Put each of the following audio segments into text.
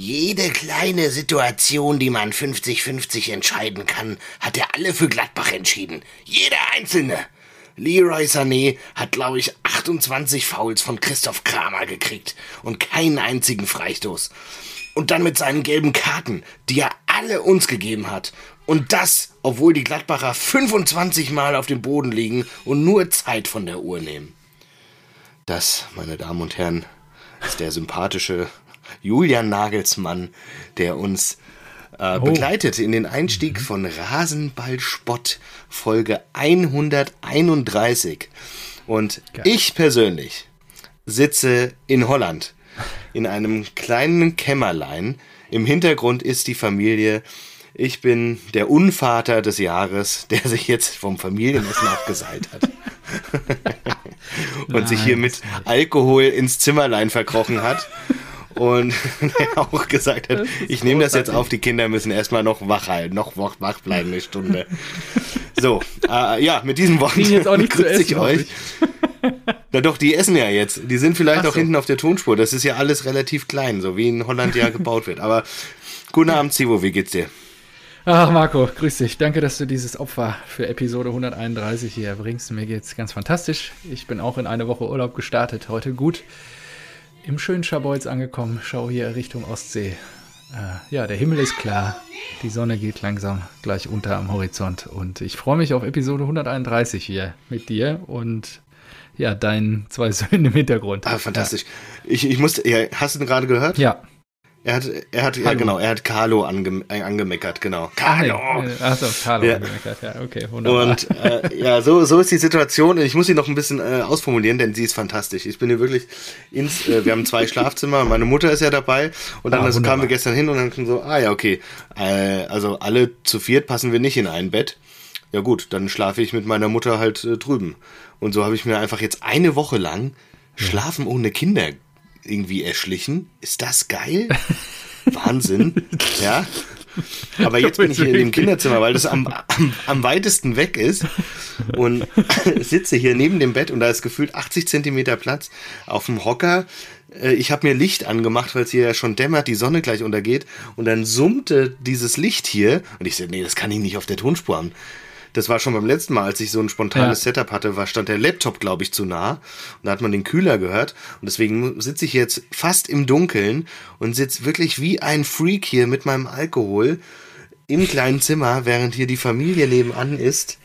Jede kleine Situation, die man 50-50 entscheiden kann, hat er alle für Gladbach entschieden. Jede einzelne. Leroy Sané hat, glaube ich, 28 Fouls von Christoph Kramer gekriegt und keinen einzigen Freistoß. Und dann mit seinen gelben Karten, die er alle uns gegeben hat. Und das, obwohl die Gladbacher 25 Mal auf dem Boden liegen und nur Zeit von der Uhr nehmen. Das, meine Damen und Herren, ist der sympathische Julian Nagelsmann, der uns äh, oh. begleitet in den Einstieg von Rasenballspott Folge 131. Und Geil. ich persönlich sitze in Holland in einem kleinen Kämmerlein. Im Hintergrund ist die Familie. Ich bin der Unvater des Jahres, der sich jetzt vom Familienessen abgeseilt hat. und Nein, sich hier mit Alkohol ins Zimmerlein verkrochen hat und der auch gesagt hat, ich nehme das jetzt auf, die Kinder müssen erstmal noch wach halten, noch wach bleiben eine Stunde. So, äh, ja, mit diesen Worten jetzt auch nicht grüße ich euch. Na doch, die essen ja jetzt. Die sind vielleicht so. auch hinten auf der Tonspur. Das ist ja alles relativ klein, so wie in Holland ja gebaut wird. Aber guten Abend, Zivo, wie geht's dir? Ach, Marco, grüß dich. Danke, dass du dieses Opfer für Episode 131 hier erbringst. Mir geht's ganz fantastisch. Ich bin auch in eine Woche Urlaub gestartet. Heute gut im schönen Scharbeutz angekommen. Schau hier Richtung Ostsee. Äh, ja, der Himmel ist klar. Die Sonne geht langsam gleich unter am Horizont. Und ich freue mich auf Episode 131 hier mit dir und ja, deinen zwei Söhnen im Hintergrund. Ah, fantastisch. Ja. Ich, ich musste, ja, hast du ihn gerade gehört? Ja. Er hat, er hat, ja genau, er hat Carlo ange, äh, angemeckert, genau. Carlo! Achso, Carlo ja. angemeckert, ja, okay, wunderbar. Und äh, ja, so, so ist die Situation. Ich muss sie noch ein bisschen äh, ausformulieren, denn sie ist fantastisch. Ich bin hier wirklich ins, äh, wir haben zwei Schlafzimmer, meine Mutter ist ja dabei und dann ah, also kamen wir gestern hin und dann so, ah ja, okay, äh, also alle zu viert passen wir nicht in ein Bett. Ja gut, dann schlafe ich mit meiner Mutter halt äh, drüben. Und so habe ich mir einfach jetzt eine Woche lang Schlafen ohne Kinder irgendwie erschlichen. Ist das geil? Wahnsinn. ja. Aber jetzt bin ich hier in dem Kinderzimmer, weil das am, am, am weitesten weg ist und sitze hier neben dem Bett und da ist gefühlt 80 Zentimeter Platz auf dem Hocker. Äh, ich habe mir Licht angemacht, weil es hier ja schon dämmert, die Sonne gleich untergeht und dann summte dieses Licht hier und ich so, nee, das kann ich nicht auf der Tonspur haben das war schon beim letzten Mal, als ich so ein spontanes ja. Setup hatte, war, stand der Laptop, glaube ich, zu nah. Und da hat man den Kühler gehört. Und deswegen sitze ich jetzt fast im Dunkeln und sitze wirklich wie ein Freak hier mit meinem Alkohol im kleinen Zimmer, während hier die Familie nebenan ist.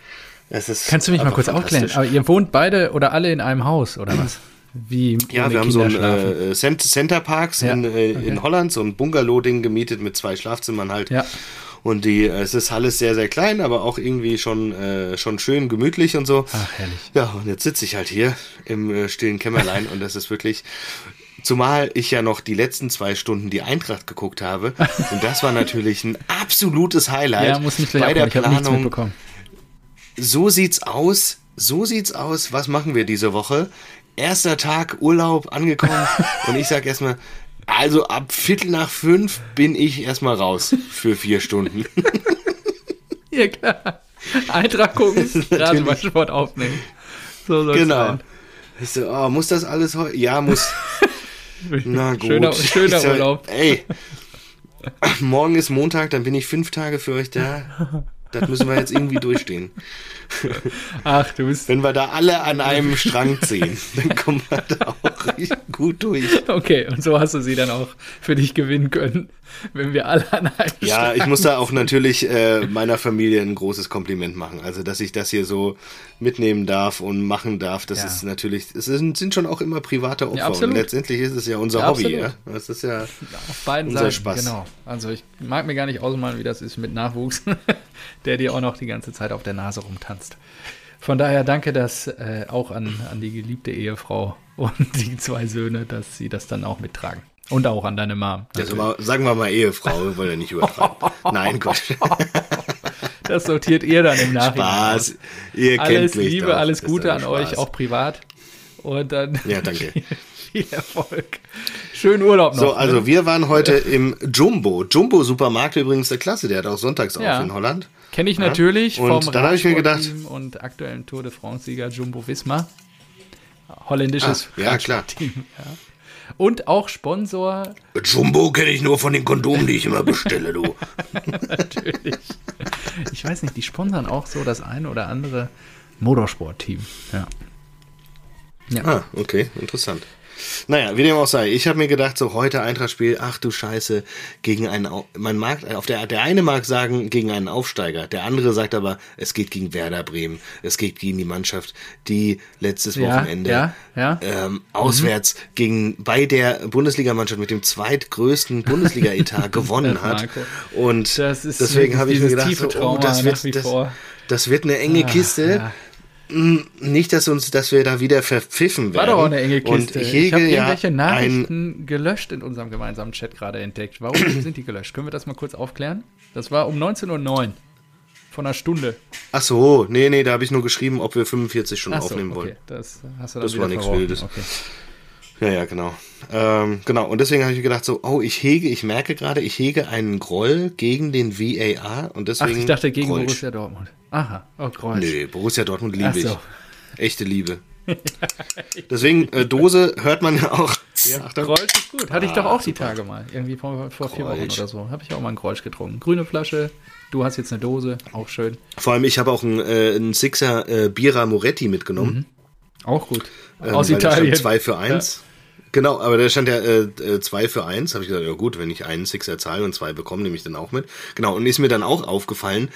Kannst du mich mal kurz aufklären? Aber ihr wohnt beide oder alle in einem Haus, oder was? Wie ja, wir haben so ein äh, Center Parks ja, in, äh, okay. in Holland, so ein Bungalow-Ding gemietet mit zwei Schlafzimmern halt. Ja. Und die, es ist alles sehr, sehr klein, aber auch irgendwie schon, äh, schon schön gemütlich und so. Ach, herrlich. Ja, und jetzt sitze ich halt hier im äh, stillen Kämmerlein und das ist wirklich. Zumal ich ja noch die letzten zwei Stunden die Eintracht geguckt habe. Und das war natürlich ein absolutes Highlight ja, muss mich bei der Planung. So sieht's aus. So sieht's aus. Was machen wir diese Woche? Erster Tag Urlaub angekommen und ich sag erstmal, also ab Viertel nach fünf bin ich erstmal raus für vier Stunden. ja, klar. Eintrag gucken, Rasenballsport aufnehmen. So soll genau. So, oh, muss das alles heute? Ja, muss. Na gut. Schöner, schöner so, Urlaub. Ey, morgen ist Montag, dann bin ich fünf Tage für euch da. Das müssen wir jetzt irgendwie durchstehen. Ach, du bist. Wenn wir da alle an einem Strang ziehen, dann kommen wir da auch richtig gut durch. Okay, und so hast du sie dann auch für dich gewinnen können wenn wir alle an einem Ja, ich muss da auch natürlich äh, meiner Familie ein großes Kompliment machen. Also, dass ich das hier so mitnehmen darf und machen darf, das ja. ist natürlich, es sind, sind, schon auch immer private Opfer. Ja, und letztendlich ist es ja unser ja, Hobby. Ja? Das ist ja, auf beiden unser Seiten, Spaß. Genau. Also, ich mag mir gar nicht ausmalen, wie das ist mit Nachwuchs, der dir auch noch die ganze Zeit auf der Nase rumtanzt. Von daher danke das äh, auch an, an die geliebte Ehefrau und die zwei Söhne, dass sie das dann auch mittragen. Und auch an deine Mom. Also mal, sagen wir mal Ehefrau, weil er nicht übertreiben. Nein, Gott. Das sortiert ihr dann im Nachhinein. Spaß. Ihr alles kennt mich Liebe, doch. alles Gute an Spaß. euch, auch privat. Und dann ja, danke. Viel Erfolg. Schönen Urlaub noch. So, also ne? wir waren heute im Jumbo. Jumbo Supermarkt übrigens der Klasse, der hat auch sonntags ja. auf in Holland. Kenne ich natürlich ja. Und dann habe ich mir gedacht und aktuellen Tour de France Sieger Jumbo Visma. Holländisches ah, ja, klar. Team. Ja. Und auch Sponsor. Jumbo kenne ich nur von den Kondomen, die ich immer bestelle, du. Natürlich. Ich weiß nicht, die sponsern auch so das eine oder andere Motorsportteam. Ja. ja. Ah, okay, interessant. Naja, wie dem auch sei. Ich habe mir gedacht, so heute Eintrachtspiel, ach du Scheiße, gegen einen, man mag, auf der, der eine mag sagen, gegen einen Aufsteiger. Der andere sagt aber, es geht gegen Werder Bremen. Es geht gegen die Mannschaft, die letztes ja, Wochenende ja, ja. Ähm, auswärts mhm. gegen, bei der Bundesligamannschaft mit dem zweitgrößten Bundesliga-Etat gewonnen hat. Und deswegen habe ich mir gedacht, so, oh, das wird, das, das, wird eine enge ah, Kiste. Nicht, dass uns, dass wir da wieder verpfiffen werden. War doch auch eine enge Kiste. Und ich habe irgendwelche Nachrichten gelöscht in unserem gemeinsamen Chat gerade entdeckt. Warum sind die gelöscht? Können wir das mal kurz aufklären? Das war um 19.09 Uhr. Von einer Stunde. Ach so, nee, nee, da habe ich nur geschrieben, ob wir 45 schon so, aufnehmen okay. wollen. Das hast du dann Das war nichts Wildes. Okay. Ja, ja, genau. Ähm, genau, und deswegen habe ich gedacht, so, oh, ich hege, ich merke gerade, ich hege einen Groll gegen den VAR und deswegen. Ach, ich dachte gegen Grollsch. Borussia Dortmund. Aha, oh, Groll. Nee, Borussia Dortmund liebe so. ich. Echte Liebe. Deswegen, äh, Dose hört man ja auch. Ja, Grolsch ist gut. Hatte ich doch auch die Tage mal. Irgendwie vor, vor vier Wochen oder so. Habe ich auch mal einen Grolsch getrunken. Grüne Flasche. Du hast jetzt eine Dose. Auch schön. Vor allem, ich habe auch einen, äh, einen Sixer äh, Bira Moretti mitgenommen. Mhm. Auch gut. Ähm, Aus Italien. Zwei für eins. Ja. Genau, aber da stand ja äh, 2 äh, für 1. Habe ich gesagt, ja gut, wenn ich einen Sixer zahle und zwei bekomme, nehme ich dann auch mit. Genau, und ist mir dann auch aufgefallen,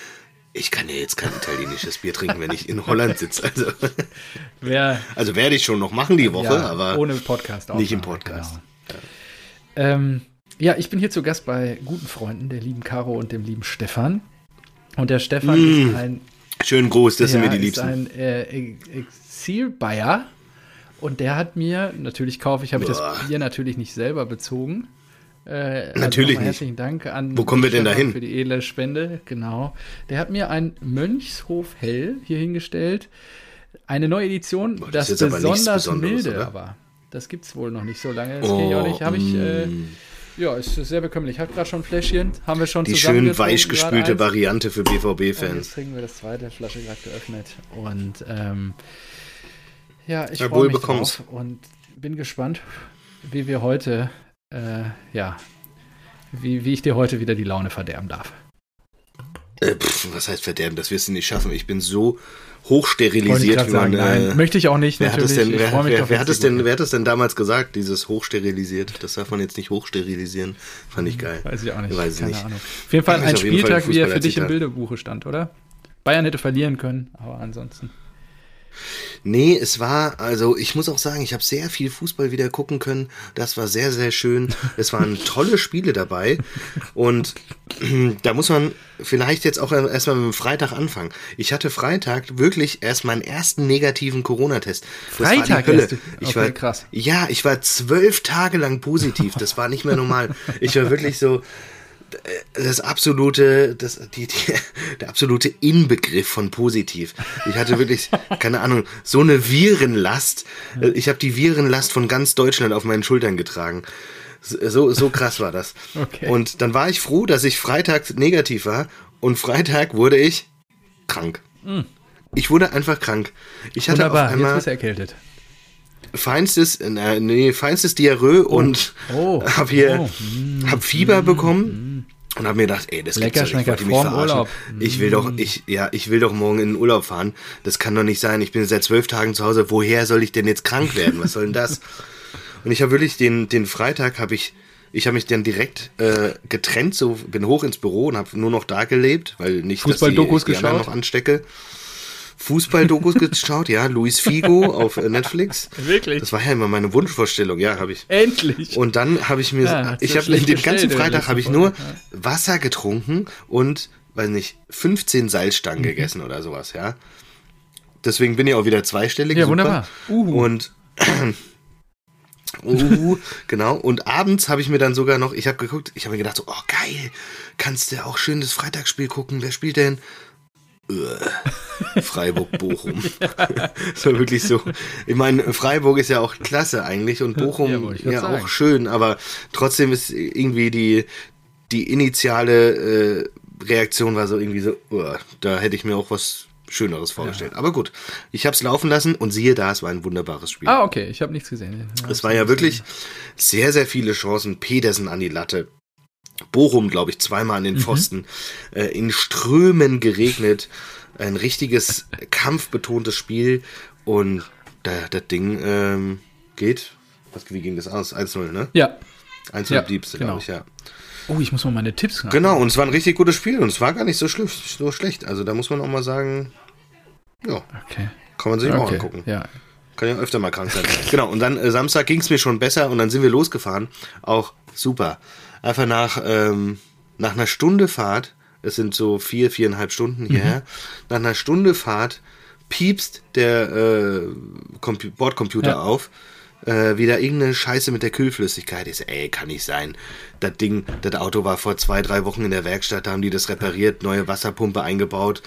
ich kann ja jetzt kein italienisches Bier trinken, wenn ich in Holland sitze. Also, Wer, also werde ich schon noch machen die Woche, ja, aber ohne Podcast auch nicht im Podcast. Genau. Ja. Ähm, ja, ich bin hier zu Gast bei guten Freunden, der lieben Caro und dem lieben Stefan. Und der Stefan mm, ist ein schön groß, das ja, sind mir die Liebsten. Ist ein äh, Exil-Bayer und der hat mir, natürlich kaufe ich, habe ich das Bier natürlich nicht selber bezogen. Äh, also natürlich nicht. Herzlichen Dank an Wo kommen wir denn dahin? für die edle Spende. Genau. Der hat mir ein Mönchshof Hell hier hingestellt. Eine neue Edition, Boah, das, das besonders milde war. Das gibt es wohl noch nicht so lange. Das oh, ich auch nicht. Habe ich. Äh, mm. ja, ist sehr bekömmlich. Ich habe gerade schon Fläschchen. Haben wir schon Die schön weichgespülte Variante für BVB-Fans. Jetzt trinken wir das zweite Flasche gerade geöffnet. Und ähm, ja, ich freue mich drauf und bin gespannt, wie wir heute, äh, ja, wie, wie ich dir heute wieder die Laune verderben darf. Äh, pff, was heißt verderben? Das wirst du nicht schaffen. Ich bin so hochsterilisiert. Wie man, äh, möchte ich auch nicht. Wer hat es denn, wer, wer, wer hat es denn, wer hat es denn damals gesagt? Dieses hochsterilisiert. Das darf man jetzt nicht hochsterilisieren. Fand ich geil. Weiß ich auch nicht. Weiß Keine nicht. Ahnung. Auf jeden Fall ein Spieltag, wie er für dich im Bilderbuche stand, oder? Bayern hätte verlieren können, aber ansonsten. Nee, es war, also ich muss auch sagen, ich habe sehr viel Fußball wieder gucken können. Das war sehr, sehr schön. Es waren tolle Spiele dabei. Und da muss man vielleicht jetzt auch erstmal mit dem Freitag anfangen. Ich hatte Freitag wirklich erst meinen ersten negativen Corona-Test. Freitag? War die Hölle. Ich okay, war, krass. Ja, ich war zwölf Tage lang positiv. Das war nicht mehr normal. Ich war wirklich so, das absolute, das, die, die, der absolute Inbegriff von positiv. Ich hatte wirklich, keine Ahnung, so eine Virenlast. Ich habe die Virenlast von ganz Deutschland auf meinen Schultern getragen. So, so krass war das. Okay. Und dann war ich froh, dass ich Freitag negativ war und Freitag wurde ich krank. Mhm. Ich wurde einfach krank. Ich hatte Wunderbar, auf einmal, jetzt bist du erkältet feinstes, äh, nee, feinstes Diarrhoe oh. und oh. hab hier, oh. hab Fieber mm. bekommen. Und habe mir gedacht, ey, das Lecker, gibt's doch nicht, wollte mich verarschen. Urlaub. Ich will doch, ich, ja, ich will doch morgen in den Urlaub fahren. Das kann doch nicht sein. Ich bin seit zwölf Tagen zu Hause. Woher soll ich denn jetzt krank werden? Was soll denn das? Und ich habe wirklich den, den Freitag habe ich, ich habe mich dann direkt äh, getrennt, so bin hoch ins Büro und habe nur noch da gelebt, weil nicht, Fußball dass ich die, die noch anstecke. Fußball-Dokus geschaut, ja, Luis Figo auf äh, Netflix. Wirklich? Das war ja immer meine Wunschvorstellung, ja, habe ich. Endlich. Und dann habe ich mir, ja, ich habe den ganzen Freitag habe ich nur Wasser getrunken und, weiß nicht, 15 Salzstangen mhm. gegessen oder sowas, ja. Deswegen bin ich auch wieder zweistellig. Ja, super. wunderbar. Uh. Und Uh, genau. Und abends habe ich mir dann sogar noch, ich habe geguckt, ich habe mir gedacht, so, oh geil, kannst du auch schön das Freitagsspiel gucken. Wer spielt denn? Freiburg-Bochum. das war wirklich so. Ich meine, Freiburg ist ja auch klasse eigentlich und Bochum ja, ja auch schön, aber trotzdem ist irgendwie die, die initiale äh, Reaktion war so irgendwie so, uh, da hätte ich mir auch was Schöneres vorgestellt. Ja. Aber gut, ich habe es laufen lassen und siehe da, es war ein wunderbares Spiel. Ah, okay, ich habe nichts gesehen. Es war ja wirklich sehr, sehr viele Chancen. Pedersen an die Latte. Bochum, glaube ich, zweimal an den mhm. Pfosten. Mhm. Äh, in Strömen geregnet. Ein richtiges kampfbetontes Spiel. Und da, das Ding ähm, geht. Was, wie ging das aus? 1-0, ne? Ja. 1-0 ja, blieb's, genau. glaube ich, ja. Oh, ich muss mal meine Tipps machen. Genau, und es war ein richtig gutes Spiel und es war gar nicht so, schlimm, so schlecht. Also da muss man auch mal sagen, ja, okay. kann man sich okay. auch angucken. Ja. Kann ja öfter mal krank sein. genau, und dann äh, Samstag ging es mir schon besser und dann sind wir losgefahren. Auch super. Einfach nach, ähm, nach einer Stunde Fahrt, es sind so vier, viereinhalb Stunden mhm. hierher, mhm. nach einer Stunde Fahrt piepst der äh, Bordcomputer ja. auf äh, wieder irgendeine Scheiße mit der Kühlflüssigkeit. Ich so, ey, kann nicht sein. Das Ding, das Auto war vor zwei, drei Wochen in der Werkstatt, da haben die das repariert, neue Wasserpumpe eingebaut.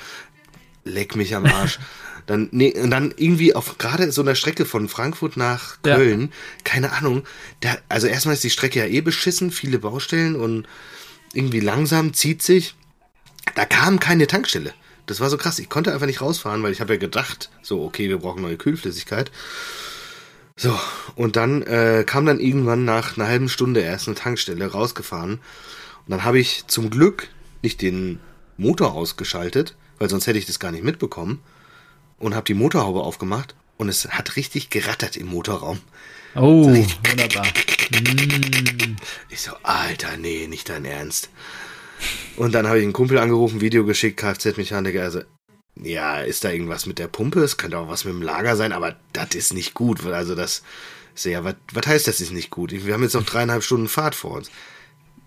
Leck mich am Arsch. Dann, nee, und dann irgendwie auf gerade so einer Strecke von Frankfurt nach Köln, ja. keine Ahnung, da, also erstmal ist die Strecke ja eh beschissen, viele Baustellen und irgendwie langsam zieht sich. Da kam keine Tankstelle. Das war so krass. Ich konnte einfach nicht rausfahren, weil ich habe ja gedacht, so, okay, wir brauchen neue Kühlflüssigkeit. So, und dann äh, kam dann irgendwann nach einer halben Stunde erst eine Tankstelle rausgefahren. Und dann habe ich zum Glück nicht den Motor ausgeschaltet, weil sonst hätte ich das gar nicht mitbekommen. Und habe die Motorhaube aufgemacht und es hat richtig gerattert im Motorraum. Oh, so wunderbar. Mm. Ich so, Alter, nee, nicht dein Ernst. Und dann habe ich einen Kumpel angerufen, Video geschickt, Kfz-Mechaniker. Also, ja, ist da irgendwas mit der Pumpe? Es könnte auch was mit dem Lager sein, aber das ist nicht gut. Also das ist ja, was, was heißt das ist nicht gut? Wir haben jetzt noch dreieinhalb Stunden Fahrt vor uns.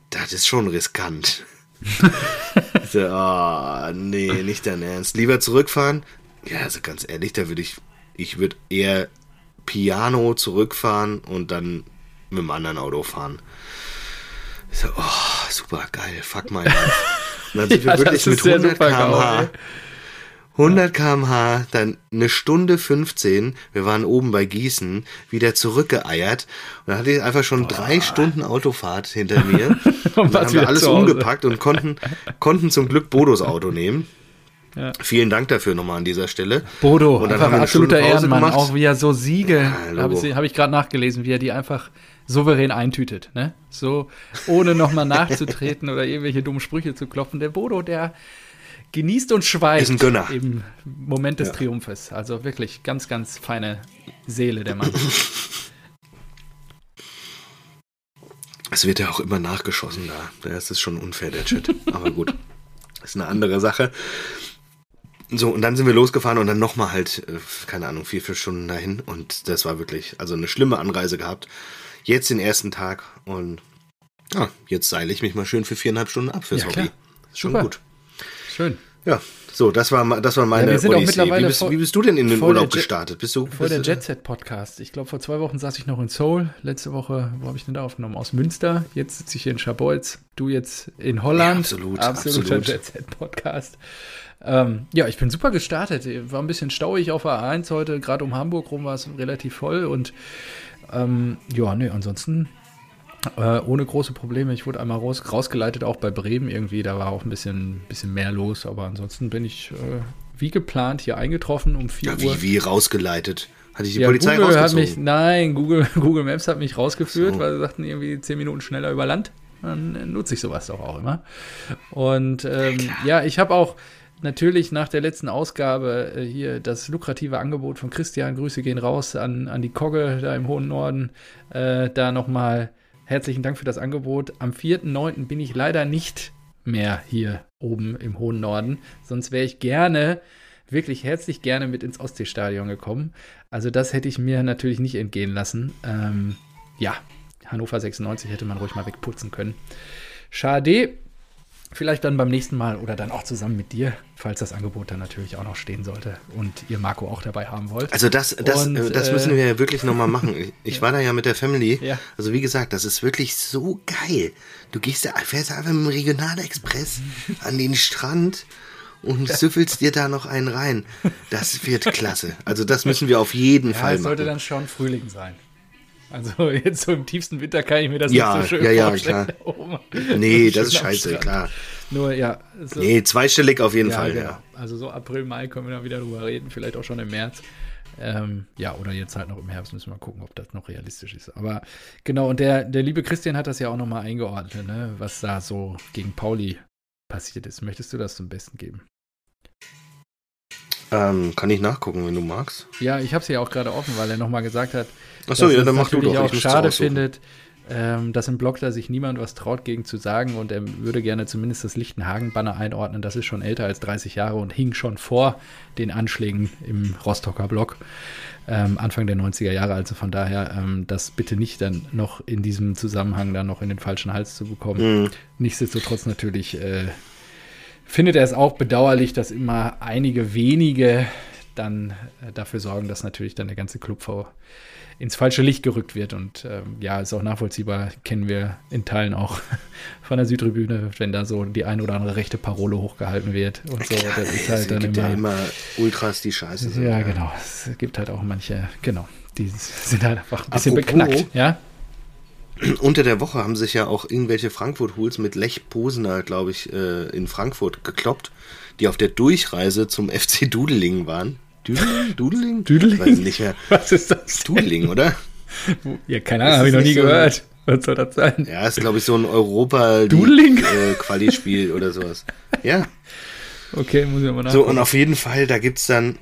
Das ist schon riskant. so, oh, nee, nicht dein Ernst. Lieber zurückfahren? Ja, also ganz ehrlich, da würde ich, ich würde eher Piano zurückfahren und dann mit dem anderen Auto fahren. So, oh, super geil, fuck mal. Und dann sind ja, wir wirklich mit 100 km/h 100 km/h, dann eine Stunde 15. Wir waren oben bei Gießen, wieder zurückgeeiert. Und dann hatte ich einfach schon Boah. drei Stunden Autofahrt hinter mir. und dann haben wir alles umgepackt und konnten, konnten zum Glück Bodos Auto nehmen. Ja. Vielen Dank dafür nochmal an dieser Stelle. Bodo, und dann haben wir absoluter Ehrenmann, gemacht. auch wie er so Siege, ja, habe ich, hab ich gerade nachgelesen, wie er die einfach souverän eintütet, ne? So, ohne nochmal nachzutreten oder irgendwelche dummen Sprüche zu klopfen. Der Bodo, der, genießt und schweigt im Moment des ja. Triumphes. Also wirklich ganz, ganz feine Seele der Mann. Es wird ja auch immer nachgeschossen da. Das ist schon unfair, der Chat. Aber gut, das ist eine andere Sache. So, und dann sind wir losgefahren und dann nochmal halt, äh, keine Ahnung, vier, vier Stunden dahin. Und das war wirklich, also eine schlimme Anreise gehabt. Jetzt den ersten Tag und ja, jetzt seile ich mich mal schön für viereinhalb Stunden ab fürs ja, Hobby. Schon Super. gut. Schön. Ja, so, das war, das war meine ja, wir sind Odyssee. Auch mittlerweile wie, bist, vor, wie bist du denn in den Urlaub gestartet? Bist du, vor der Jet Set Podcast. Ich glaube, vor zwei Wochen saß ich noch in Seoul. Letzte Woche, wo habe ich denn da aufgenommen? Aus Münster. Jetzt sitze ich hier in Schabolz. Du jetzt in Holland. Ja, absolut. Absoluter absolut. Jet Set Podcast. Ähm, ja, ich bin super gestartet. War ein bisschen stauig auf A1 heute. Gerade um Hamburg rum war es relativ voll. Und ähm, ja, nee, ansonsten äh, ohne große Probleme. Ich wurde einmal raus, rausgeleitet, auch bei Bremen irgendwie. Da war auch ein bisschen, bisschen mehr los. Aber ansonsten bin ich äh, wie geplant hier eingetroffen um 4 ja, wie, Uhr. Wie rausgeleitet? Hatte ich die ja, Polizei Google hat mich, Nein, Google, Google Maps hat mich rausgeführt, so. weil sie sagten irgendwie 10 Minuten schneller über Land. Dann nutze ich sowas doch auch immer. Und ähm, ja, ja, ich habe auch natürlich nach der letzten Ausgabe äh, hier das lukrative Angebot von Christian, Grüße gehen raus an, an die Kogge da im hohen Norden, äh, da nochmal herzlichen Dank für das Angebot. Am 4.9. bin ich leider nicht mehr hier oben im hohen Norden. Sonst wäre ich gerne, wirklich herzlich gerne mit ins Ostseestadion gekommen. Also das hätte ich mir natürlich nicht entgehen lassen. Ähm, ja, Hannover 96 hätte man ruhig mal wegputzen können. Schade. Vielleicht dann beim nächsten Mal oder dann auch zusammen mit dir, falls das Angebot dann natürlich auch noch stehen sollte und ihr Marco auch dabei haben wollt. Also das, das, und, das müssen äh, wir ja wirklich nochmal machen. Ich war da ja mit der Family. Ja. Also wie gesagt, das ist wirklich so geil. Du gehst da, fährst einfach mit dem Regionalexpress an den Strand und süffelst dir da noch einen rein. Das wird klasse. Also das müssen wir auf jeden ja, Fall machen. Das sollte dann schon Frühling sein. Also jetzt so im tiefsten Winter kann ich mir das ja, nicht so schön ja, ja, vorstellen. Klar. nee, das ist scheiße, klar. Nur ja. So, nee, zweistellig auf jeden ja, Fall, genau. ja. Also so April, Mai können wir dann wieder drüber reden, vielleicht auch schon im März. Ähm, ja, oder jetzt halt noch im Herbst müssen wir mal gucken, ob das noch realistisch ist. Aber genau, und der, der liebe Christian hat das ja auch nochmal eingeordnet, ne, was da so gegen Pauli passiert ist. Möchtest du das zum Besten geben? Ähm, kann ich nachgucken, wenn du magst? Ja, ich habe es ja auch gerade offen, weil er nochmal gesagt hat, Achso, ja, dann mach du doch. auch schade findet, ähm, dass im Blog da sich niemand was traut, gegen zu sagen und er würde gerne zumindest das Lichtenhagen-Banner einordnen. Das ist schon älter als 30 Jahre und hing schon vor den Anschlägen im Rostocker Block. Ähm, Anfang der 90er Jahre, also von daher ähm, das bitte nicht dann noch in diesem Zusammenhang dann noch in den falschen Hals zu bekommen. Mhm. Nichtsdestotrotz natürlich äh, findet er es auch bedauerlich, dass immer einige wenige dann äh, dafür sorgen, dass natürlich dann der ganze Club vor ins falsche Licht gerückt wird. Und ähm, ja, ist auch nachvollziehbar, kennen wir in Teilen auch von der Südtribüne, wenn da so die ein oder andere rechte Parole hochgehalten wird und so. Klar, das ist halt dann gibt immer, ja immer Ultras, die scheiße sind. Ja, genau. Es gibt halt auch manche, genau, die sind halt einfach ein bisschen Apropos, beknackt, ja. Unter der Woche haben sich ja auch irgendwelche Frankfurt-Hools mit Lech Posener, glaube ich, äh, in Frankfurt gekloppt, die auf der Durchreise zum FC Dudeling waren. Düdeling? Dudeling? Düdeling? Weiß nicht mehr. Was ist das? Dudeling, oder? Ja, keine Ahnung, habe ich noch nie so gehört. Was soll das sein? Ja, ist, glaube ich, so ein europa Dudeling? Äh, oder sowas. Ja. Okay, muss ich mal nachgucken. So, und auf jeden Fall, da gibt's dann,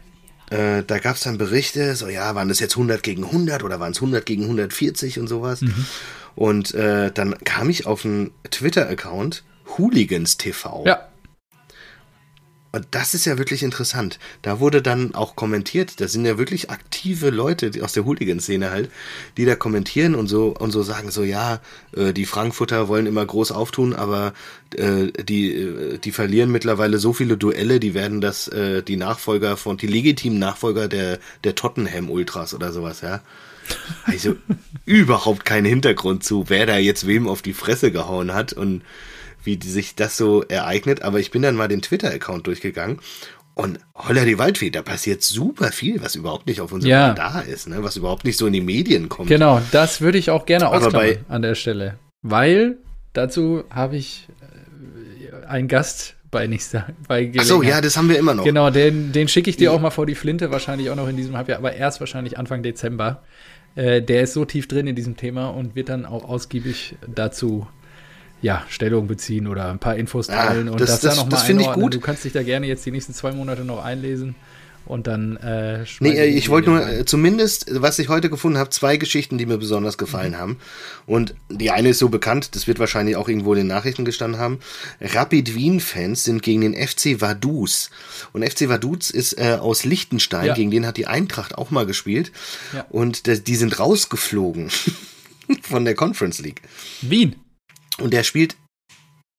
äh, da gab's dann Berichte, so, ja, waren das jetzt 100 gegen 100 oder waren es 100 gegen 140 und sowas. Mhm. Und äh, dann kam ich auf einen Twitter-Account, Hooligans TV. Ja. Und das ist ja wirklich interessant. Da wurde dann auch kommentiert, da sind ja wirklich aktive Leute aus der Hooligan-Szene halt, die da kommentieren und so und so sagen so, ja, äh, die Frankfurter wollen immer groß auftun, aber äh, die, äh, die verlieren mittlerweile so viele Duelle, die werden das, die Nachfolger von, die legitimen Nachfolger der, der Tottenham Ultras oder sowas, ja. Also überhaupt keinen Hintergrund zu, wer da jetzt wem auf die Fresse gehauen hat und wie sich das so ereignet. Aber ich bin dann mal den Twitter-Account durchgegangen und holla die Waldfee, da passiert super viel, was überhaupt nicht auf unserem ja. Radar ist, ne? was überhaupt nicht so in die Medien kommt. Genau, das würde ich auch gerne ausklammern an der Stelle. Weil dazu habe ich äh, einen Gast bei nächster bei Ach so, ja, das haben wir immer noch. Genau, den, den schicke ich dir auch mal vor die Flinte, wahrscheinlich auch noch in diesem Halbjahr, aber erst wahrscheinlich Anfang Dezember. Äh, der ist so tief drin in diesem Thema und wird dann auch ausgiebig dazu ja, Stellung beziehen oder ein paar Infos teilen ja, und das, das, das da nochmal einordnen. Du kannst dich da gerne jetzt die nächsten zwei Monate noch einlesen und dann äh, Nee, ich wollte nur äh, zumindest, was ich heute gefunden habe, zwei Geschichten, die mir besonders gefallen mhm. haben. Und die eine ist so bekannt, das wird wahrscheinlich auch irgendwo in den Nachrichten gestanden haben. Rapid Wien-Fans sind gegen den FC Vaduz. Und FC Vaduz ist äh, aus Liechtenstein, ja. gegen den hat die Eintracht auch mal gespielt. Ja. Und die sind rausgeflogen von der Conference League. Wien. Und der spielt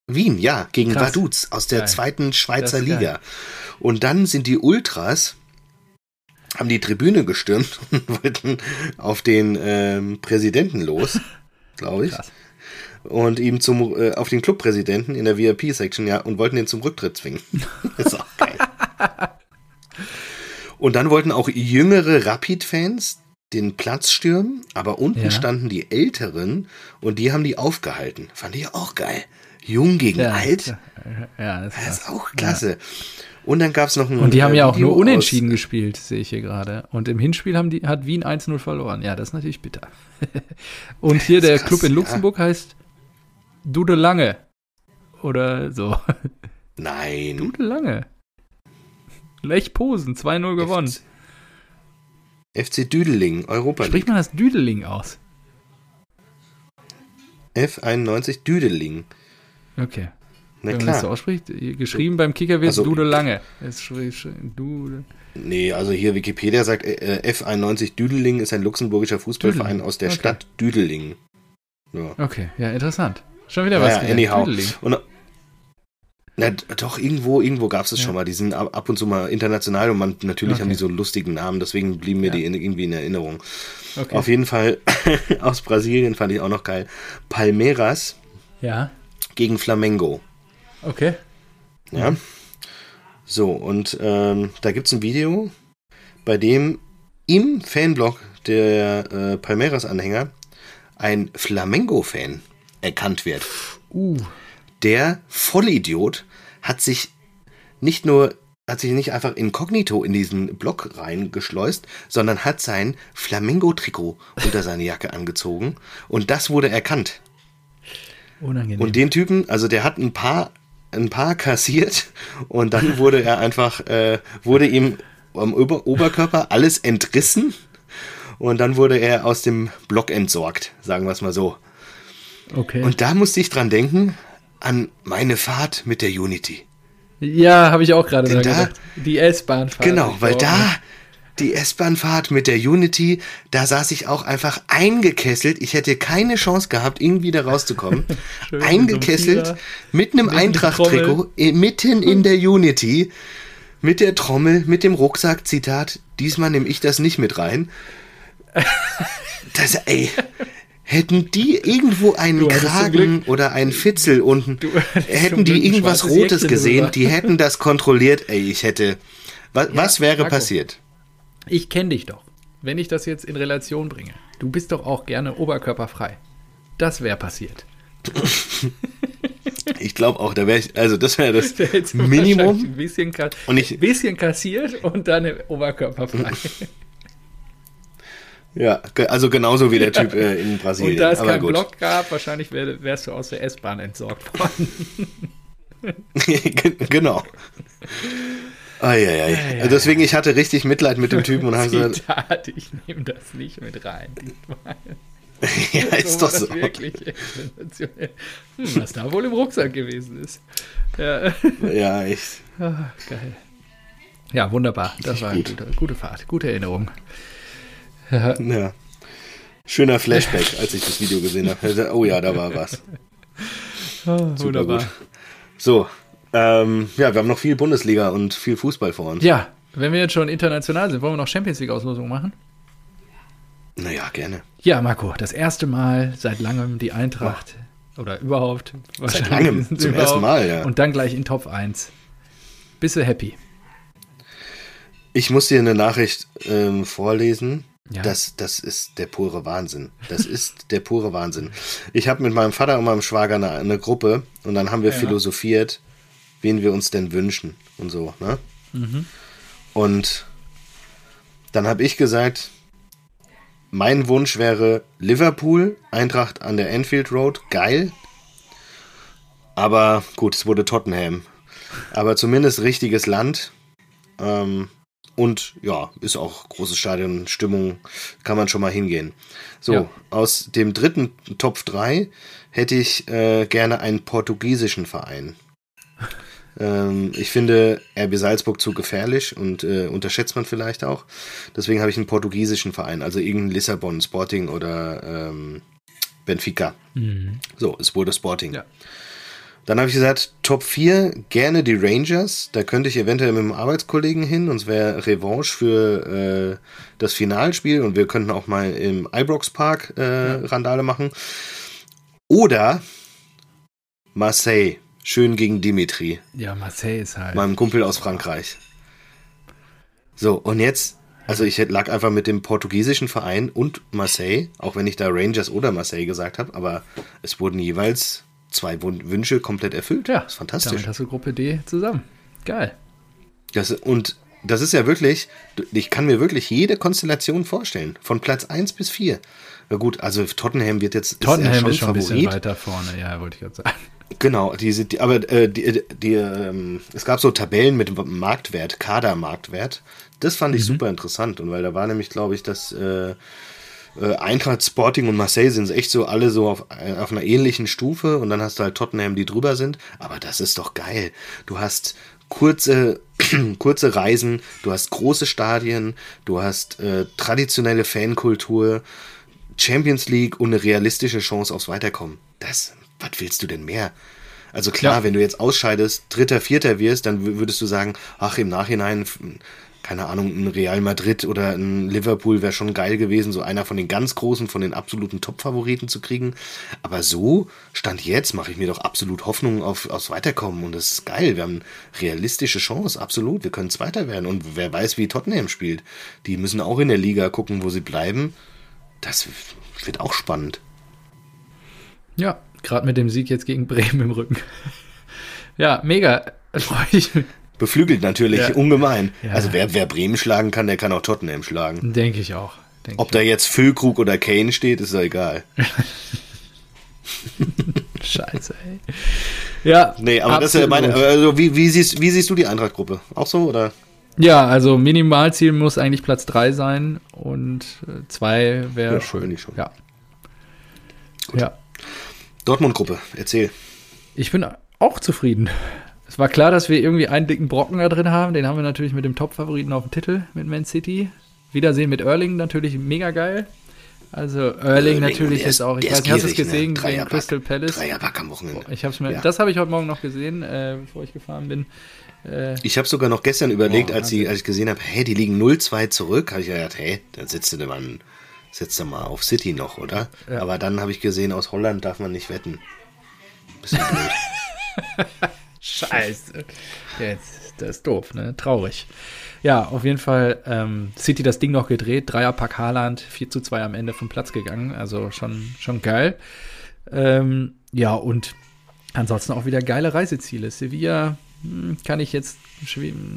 Wien, ja, gegen Krass. Vaduz aus der geil. zweiten Schweizer Liga. Und dann sind die Ultras, haben die Tribüne gestürmt und wollten auf den ähm, Präsidenten los, glaube ich. Krass. Und ihm zum, äh, auf den Clubpräsidenten in der VIP-Section, ja, und wollten ihn zum Rücktritt zwingen. ist auch geil. Und dann wollten auch jüngere Rapid-Fans den Platz stürmen, aber unten ja. standen die Älteren und die haben die aufgehalten. Fand ich auch geil. Jung gegen ja, alt. Ja, das, das ist auch klasse. Und dann gab es noch ein Und die haben ja auch nur unentschieden aus, gespielt, sehe ich hier gerade. Und im Hinspiel haben die, hat Wien 1-0 verloren. Ja, das ist natürlich bitter. Und hier der krass, Club in Luxemburg ja. heißt Dude Lange. Oder so. Nein. Dude Lange. Lech Posen, 2-0 gewonnen. FC Düdeling, Europa Spricht man das Düdeling aus? F91 Düdeling. Okay. Na Wenn klar. man das so ausspricht, geschrieben beim Kicker wird also, Dude Lange. Dude. Nee, also hier Wikipedia sagt, äh, F91 Düdeling ist ein luxemburgischer Fußballverein Düdeling. aus der okay. Stadt Düdeling. Ja. Okay, ja, interessant. Schon wieder was. Ja, anyhow. Düdeling. Und, na, doch, irgendwo, irgendwo gab es es ja. schon mal. Die sind ab, ab, und zu mal international und man, natürlich okay. haben die so lustigen Namen, deswegen blieben mir ja. die in, irgendwie in Erinnerung. Okay. Auf jeden Fall aus Brasilien fand ich auch noch geil. Palmeiras ja. gegen Flamengo. Okay. Ja. So, und ähm, da gibt es ein Video, bei dem im Fanblog der äh, Palmeiras-Anhänger ein Flamengo-Fan erkannt wird. Uh. der Vollidiot hat sich nicht nur hat sich nicht einfach inkognito in diesen Block reingeschleust, sondern hat sein Flamingo-Trikot unter seine Jacke angezogen und das wurde erkannt. Unangenehm. Und den Typen, also der hat ein paar, ein paar kassiert und dann wurde er einfach, äh, wurde ihm am Ober Oberkörper alles entrissen und dann wurde er aus dem Block entsorgt, sagen wir es mal so. Okay. Und da musste ich dran denken, an meine Fahrt mit der Unity. Ja, habe ich auch gerade da, gedacht. Die S-Bahn-Fahrt. Genau, weil da die S-Bahn-Fahrt mit der Unity, da saß ich auch einfach eingekesselt. Ich hätte keine Chance gehabt, irgendwie da rauszukommen. eingekesselt so mit einem Eintracht-Trikot mitten in der Unity. Mit der Trommel, mit dem Rucksack, Zitat, diesmal nehme ich das nicht mit rein. Das, ey, Hätten die irgendwo einen Kragen oder einen Fitzel unten, hätten die irgendwas Rotes gesehen, die hätten das kontrolliert. Ey, ich hätte. Was, ja, was wäre Marco, passiert? Ich kenne dich doch. Wenn ich das jetzt in Relation bringe, du bist doch auch gerne oberkörperfrei. Das wäre passiert. ich glaube auch, da wäre ich, also das wäre das Minimum. Ein bisschen, und ich, bisschen kassiert und dann oberkörperfrei. Ja, also genauso wie der Typ äh, in Brasilien. Und da es keinen Block gab, wahrscheinlich wär, wärst du aus der S-Bahn entsorgt worden. genau. Ah, ja, ja. ja, Deswegen, ich hatte richtig Mitleid mit dem Typen und habe gesagt, ich nehme das nicht mit rein. ja, ist so doch so. Wirklich hm, was da wohl im Rucksack gewesen ist. Ja, ja echt. Oh, geil. Ja, wunderbar. Das war eine gute, gute Fahrt, gute Erinnerung. Ja. Schöner Flashback, als ich das Video gesehen habe. Oh ja, da war was. Oh, wunderbar. Gut. So, ähm, ja, wir haben noch viel Bundesliga und viel Fußball vor uns. Ja, wenn wir jetzt schon international sind, wollen wir noch Champions League-Auslosung machen? Naja, gerne. Ja, Marco, das erste Mal seit langem die Eintracht oh. oder überhaupt. Seit langem, zum überhaupt. ersten Mal, ja. Und dann gleich in Top 1. Bist du happy? Ich muss dir eine Nachricht ähm, vorlesen. Ja. Das, das ist der pure Wahnsinn. Das ist der pure Wahnsinn. Ich habe mit meinem Vater und meinem Schwager eine, eine Gruppe und dann haben wir ja. philosophiert, wen wir uns denn wünschen und so. Ne? Mhm. Und dann habe ich gesagt, mein Wunsch wäre Liverpool, Eintracht an der Enfield Road, geil. Aber gut, es wurde Tottenham. Aber zumindest richtiges Land. Ähm, und ja, ist auch großes Stadion, Stimmung, kann man schon mal hingehen. So, ja. aus dem dritten Top 3 hätte ich äh, gerne einen portugiesischen Verein. ähm, ich finde RB Salzburg zu gefährlich und äh, unterschätzt man vielleicht auch. Deswegen habe ich einen portugiesischen Verein, also irgendein Lissabon, Sporting oder ähm, Benfica. Mhm. So, es wurde Sporting. Ja. Dann habe ich gesagt, Top 4, gerne die Rangers. Da könnte ich eventuell mit einem Arbeitskollegen hin und es wäre Revanche für äh, das Finalspiel und wir könnten auch mal im Ibrox Park äh, ja. Randale machen. Oder Marseille, schön gegen Dimitri. Ja, Marseille ist halt. Meinem Kumpel aus Frankreich. So, und jetzt, also ich lag einfach mit dem portugiesischen Verein und Marseille, auch wenn ich da Rangers oder Marseille gesagt habe, aber es wurden jeweils zwei Wünsche komplett erfüllt. Ja, das ist fantastisch. Damit hast du Gruppe D zusammen. Geil. Das, und das ist ja wirklich, ich kann mir wirklich jede Konstellation vorstellen, von Platz 1 bis 4. Na gut, also Tottenham wird jetzt Tottenham ist, schon, ist schon ein bisschen weiter vorne, ja, wollte ich gerade sagen. Genau, die, die, aber äh, die, die, ähm, es gab so Tabellen mit Marktwert, Kadermarktwert. Das fand ich mhm. super interessant und weil da war nämlich, glaube ich, dass äh, äh, Eintracht, Sporting und Marseille sind echt so alle so auf, äh, auf einer ähnlichen Stufe und dann hast du halt Tottenham, die drüber sind. Aber das ist doch geil. Du hast kurze, kurze Reisen, du hast große Stadien, du hast äh, traditionelle Fankultur, Champions League und eine realistische Chance aufs Weiterkommen. Das, was willst du denn mehr? Also klar, ja. wenn du jetzt ausscheidest, dritter, vierter wirst, dann würdest du sagen, ach, im Nachhinein keine Ahnung, ein Real Madrid oder ein Liverpool wäre schon geil gewesen, so einer von den ganz großen, von den absoluten Top-Favoriten zu kriegen. Aber so, Stand jetzt, mache ich mir doch absolut Hoffnung auf, aufs Weiterkommen und das ist geil. Wir haben realistische Chance, absolut. Wir können Zweiter werden und wer weiß, wie Tottenham spielt. Die müssen auch in der Liga gucken, wo sie bleiben. Das wird auch spannend. Ja, Gerade mit dem Sieg jetzt gegen Bremen im Rücken. ja, mega. Ich Beflügelt natürlich, ja. ungemein. Ja. Also wer, wer Bremen schlagen kann, der kann auch Tottenham schlagen. Denke ich auch. Denk Ob da jetzt Füllkrug oder Kane steht, ist ja egal. Scheiße, ey. Ja. Nee, aber absolut. das ist ja meine. Also wie, wie, siehst, wie siehst du die Eintracht-Gruppe? Auch so, oder? Ja, also Minimalziel muss eigentlich Platz 3 sein und 2 äh, wäre ja, schön. Ich schon. Ja. Gut. ja. Dortmund-Gruppe, erzähl. Ich bin auch zufrieden. Es war klar, dass wir irgendwie einen dicken Brocken da drin haben. Den haben wir natürlich mit dem Top-Favoriten auf dem Titel mit Man City. Wiedersehen mit Erling natürlich mega geil. Also Erling, Erling natürlich ist, auch, ich weiß nicht, hast du es gesehen ne? gegen Crystal Palace? Dreierpack am Wochenende. Ich hab's mir, ja. Das habe ich heute Morgen noch gesehen, äh, bevor ich gefahren bin. Äh, ich habe sogar noch gestern überlegt, oh, als, die, als ich gesehen habe, hey, die liegen 0-2 zurück, habe ich gedacht, hey, dann sitzt du mal, setzt du mal auf City noch, oder? Ja. Aber dann habe ich gesehen, aus Holland darf man nicht wetten. Bisschen blöd. Scheiße. Jetzt, das ist doof, ne? Traurig. Ja, auf jeden Fall ähm, City das Ding noch gedreht. Dreierpack Haaland, 4 zu 2 am Ende vom Platz gegangen. Also schon, schon geil. Ähm, ja, und ansonsten auch wieder geile Reiseziele. Sevilla hm, kann ich jetzt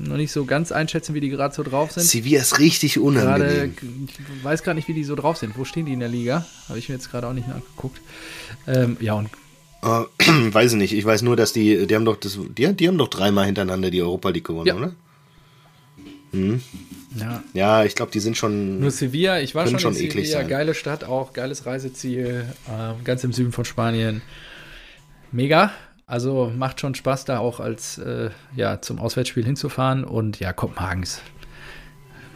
noch nicht so ganz einschätzen, wie die gerade so drauf sind. Sevilla ist richtig unangenehm. Grade, ich weiß gerade nicht, wie die so drauf sind. Wo stehen die in der Liga? Habe ich mir jetzt gerade auch nicht nachgeguckt. Ähm, ja, und Uh, weiß ich nicht. Ich weiß nur, dass die, die haben doch das, die, die haben doch dreimal hintereinander die Europa League gewonnen, ja. oder? Hm. Ja. ja, ich glaube, die sind schon. Nur Sevilla, ich war schon, schon in Sevilla, sein. geile Stadt, auch geiles Reiseziel, äh, ganz im Süden von Spanien. Mega. Also macht schon Spaß, da auch als äh, ja, zum Auswärtsspiel hinzufahren. Und ja, Kopenhagen ist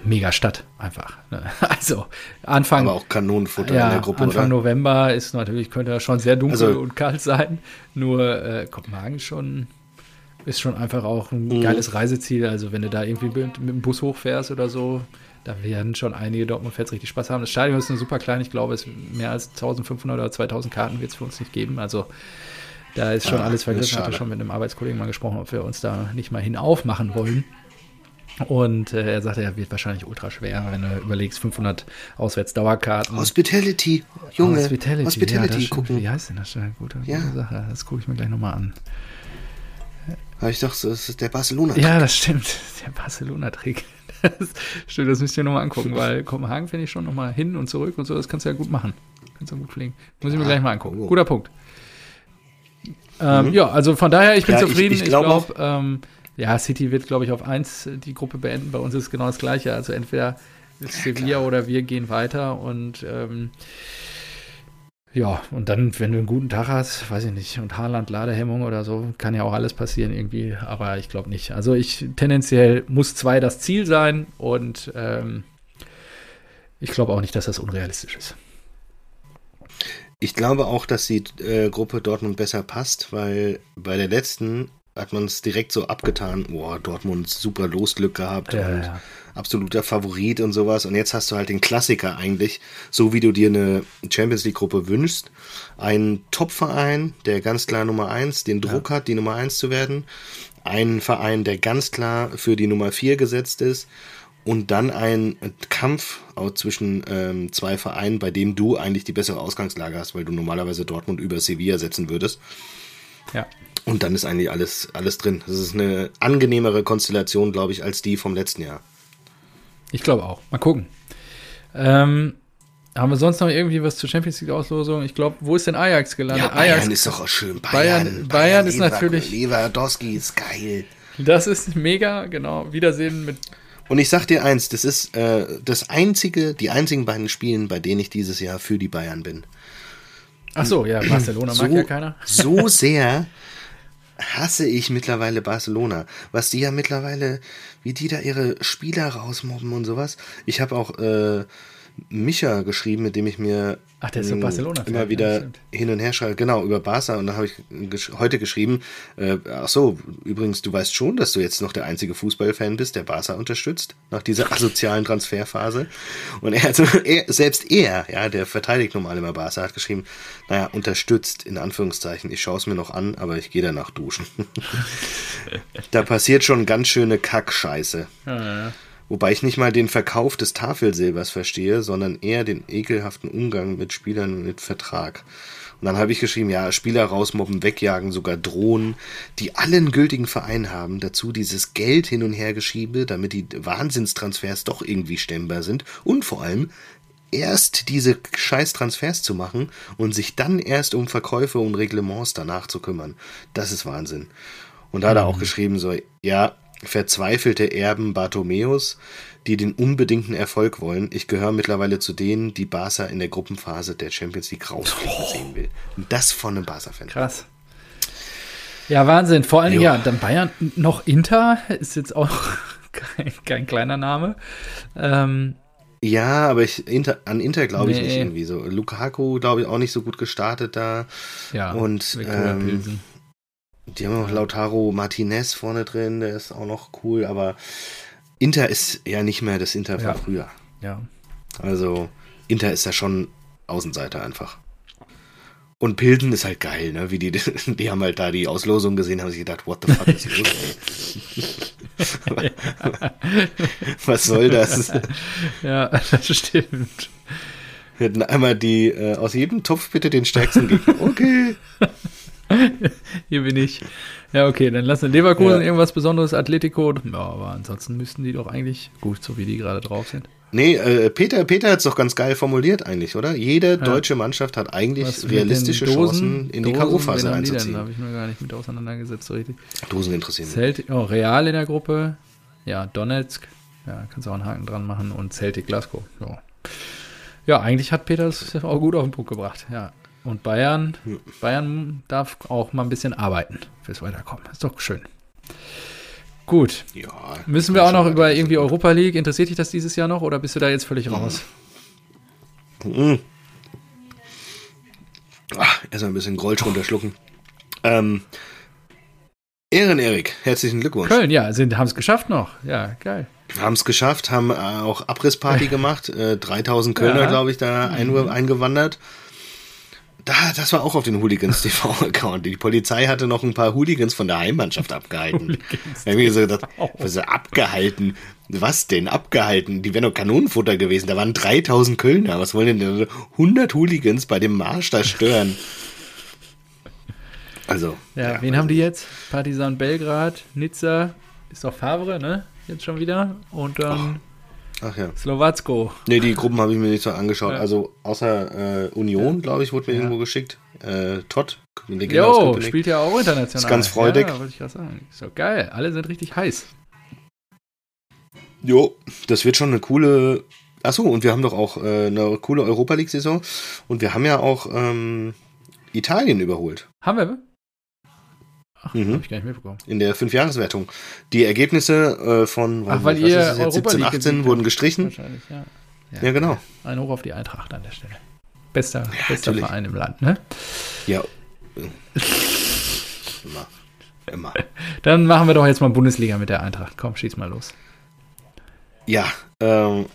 mega Stadt einfach. Ne? Also Anfang. Aber auch Kanonenfutter ja, in der Gruppe. Anfang oder? November ist natürlich, könnte ja schon sehr dunkel also, und kalt sein. Nur äh, Kopenhagen schon ist schon einfach auch ein mhm. geiles Reiseziel. Also wenn du da irgendwie mit, mit dem Bus hochfährst oder so, da werden schon einige Dortmund-Fans richtig Spaß haben. Das Stadion ist nur super klein. Ich glaube, es mehr als 1500 oder 2000 Karten wird es für uns nicht geben. Also da ist schon ah, alles vergriffen. Ich hatte schon mit einem Arbeitskollegen mal gesprochen, ob wir uns da nicht mal hinauf machen wollen. Und äh, er sagte, er wird wahrscheinlich ultra schwer, wenn du überlegst, 500 Auswärtsdauerkarten. Hospitality, Junge. Hospitality, Hospitality ja, gucken. Wie heißt denn das? Gute, gute ja. Sache. Das gucke ich mir gleich nochmal an. Aber ich dachte, das ist der Barcelona-Trick. Ja, das stimmt. Der Barcelona-Trick. stimmt, das müsst ihr nochmal angucken, weil Kopenhagen finde ich schon nochmal hin und zurück und so, das kannst du ja gut machen. Kannst du gut fliegen. Muss ich mir ah, gleich mal angucken. Oh. Guter Punkt. Ähm, mhm. Ja, also von daher, ich bin ja, zufrieden. Ich, ich glaube, glaub, ähm, ja, City wird, glaube ich, auf 1 die Gruppe beenden. Bei uns ist genau das Gleiche. Also entweder Sevilla ja, oder wir gehen weiter und ähm, ja, und dann, wenn du einen guten Tag hast, weiß ich nicht, und Haarland Ladehemmung oder so, kann ja auch alles passieren irgendwie, aber ich glaube nicht. Also ich tendenziell muss zwei das Ziel sein und ähm, ich glaube auch nicht, dass das unrealistisch ist. Ich glaube auch, dass die äh, Gruppe Dortmund besser passt, weil bei der letzten hat man es direkt so abgetan, boah, Dortmund super Losglück gehabt ja, und ja. absoluter Favorit und sowas. Und jetzt hast du halt den Klassiker eigentlich, so wie du dir eine Champions League-Gruppe wünschst. Ein Top-Verein, der ganz klar Nummer 1 den Druck ja. hat, die Nummer 1 zu werden. Ein Verein, der ganz klar für die Nummer 4 gesetzt ist. Und dann ein Kampf zwischen ähm, zwei Vereinen, bei dem du eigentlich die bessere Ausgangslage hast, weil du normalerweise Dortmund über Sevilla setzen würdest. Ja. Und dann ist eigentlich alles, alles drin. Das ist eine angenehmere Konstellation, glaube ich, als die vom letzten Jahr. Ich glaube auch. Mal gucken. Ähm, haben wir sonst noch irgendwie was zur Champions League Auslosung? Ich glaube, wo ist denn Ajax gelandet? Ja, Bayern Ajax ist doch auch schön. Bayern, Bayern, Bayern, Bayern ist Lever, natürlich. Lewandowski ist geil. Das ist mega, genau. Wiedersehen mit. Und ich sag dir eins, das ist äh, das einzige, die einzigen beiden Spielen, bei denen ich dieses Jahr für die Bayern bin. Ach so, ja, Barcelona so, mag ja keiner. So sehr hasse ich mittlerweile Barcelona. Was die ja mittlerweile, wie die da ihre Spieler rausmobben und sowas. Ich habe auch äh, Micha geschrieben, mit dem ich mir Ach, immer wieder ja, hin und her schreibe. Genau, über Barca. Und da habe ich gesch heute geschrieben, äh, ach so, übrigens, du weißt schon, dass du jetzt noch der einzige Fußballfan bist, der Barca unterstützt, nach dieser asozialen Transferphase. Und er, also, er, selbst er, ja, der verteidigt normal immer Barca, hat geschrieben, naja, unterstützt, in Anführungszeichen. Ich schaue es mir noch an, aber ich gehe danach duschen. da passiert schon ganz schöne Kackscheiße. Ja, ja. Wobei ich nicht mal den Verkauf des Tafelsilbers verstehe, sondern eher den ekelhaften Umgang mit Spielern mit Vertrag. Und dann habe ich geschrieben, ja, Spieler rausmobben, wegjagen, sogar drohen, die allen gültigen Verein haben, dazu dieses Geld hin und her geschiebe, damit die Wahnsinnstransfers doch irgendwie stemmbar sind und vor allem erst diese scheiß Transfers zu machen und sich dann erst um Verkäufe und Reglements danach zu kümmern. Das ist Wahnsinn. Und da hat er auch mhm. geschrieben, so, ja, verzweifelte Erben Bartomeus, die den unbedingten Erfolg wollen. Ich gehöre mittlerweile zu denen, die Barca in der Gruppenphase der Champions League rausfliegen oh. sehen will. Und das von einem Barca-Fan. Krass. Ja, Wahnsinn. Vor allem, jo. ja, dann Bayern noch Inter ist jetzt auch kein, kein kleiner Name. Ähm, ja, aber ich, Inter, an Inter glaube ich nee. nicht irgendwie so. Lukaku, glaube ich, auch nicht so gut gestartet da. Ja, und ähm, die haben noch Lautaro Martinez vorne drin, der ist auch noch cool, aber Inter ist ja nicht mehr das Inter von ja. früher. Ja. Also, Inter ist ja schon Außenseiter einfach. Und Pilden ist halt geil, ne? Wie die, die haben halt da die Auslosung gesehen, haben sich gedacht, what the fuck ist los? Was soll das? Ja, das stimmt. Wir hätten einmal die, äh, aus jedem Topf bitte den stärksten Gegner. Okay. Hier bin ich. Ja, okay, dann lassen Leverkusen ja. irgendwas Besonderes, Atletico. Ja, aber ansonsten müssten die doch eigentlich gut, so wie die gerade drauf sind. Nee, äh, Peter, Peter hat es doch ganz geil formuliert eigentlich, oder? Jede ja. deutsche Mannschaft hat eigentlich realistische Dosen, Chancen, in die K.O.-Phase einzuziehen. Da habe ich mir gar nicht mit auseinandergesetzt, so richtig. Dosen interessieren mich. Oh, Real in der Gruppe, ja, Donetsk, ja, kannst du auch einen Haken dran machen und Celtic Glasgow, ja. Ja, eigentlich hat Peter es auch gut auf den Punkt gebracht, ja. Und Bayern, Bayern darf auch mal ein bisschen arbeiten fürs Weiterkommen. Ist doch schön. Gut. Ja, Müssen wir auch noch über irgendwie Europa League? Interessiert dich das dieses Jahr noch oder bist du da jetzt völlig raus? Mhm. Ach, erstmal ein bisschen Grolsch runterschlucken. Ähm, Ehren, Erik, herzlichen Glückwunsch. Köln, ja, haben es geschafft noch. Ja, geil. Haben es geschafft, haben auch Abrissparty gemacht. Äh, 3000 Kölner, ja. glaube ich, da mhm. eingewandert. Da, das war auch auf den Hooligans TV-Account. Die Polizei hatte noch ein paar Hooligans von der Heimmannschaft abgehalten. da habe ich so gedacht, was ist abgehalten? Was denn abgehalten? Die wären doch Kanonenfutter gewesen. Da waren 3000 Kölner. Was wollen denn 100 Hooligans bei dem Marsch da stören? Also. Ja, ja wen haben die jetzt? Partisan Belgrad, Nizza, ist doch Favre, ne? Jetzt schon wieder. Und dann. Ach ja. Slowacko. Nee, die Gruppen habe ich mir nicht so angeschaut. Ja. Also außer äh, Union, ja. glaube ich, wurde mir ja. irgendwo geschickt. Äh, Todd. Jo, spielt ja auch international. Ist ganz freudig. Ja, wollte ich gerade sagen. Ist doch geil. Alle sind richtig heiß. Jo, das wird schon eine coole. Achso, und wir haben doch auch äh, eine coole Europa League-Saison. Und wir haben ja auch ähm, Italien überholt. Haben wir? Ach, mhm. Hab ich gar nicht mitbekommen. In der Fünfjahreswertung. Die Ergebnisse äh, von Ach, weil ihr jetzt, 17, 18 wurden gestrichen. Wahrscheinlich, ja. Ja, ja, genau. Ein Hoch auf die Eintracht an der Stelle. Bester, ja, bester Verein im Land, ne? Ja. Immer. Immer. Dann machen wir doch jetzt mal Bundesliga mit der Eintracht. Komm, schieß mal los. Ja, ähm,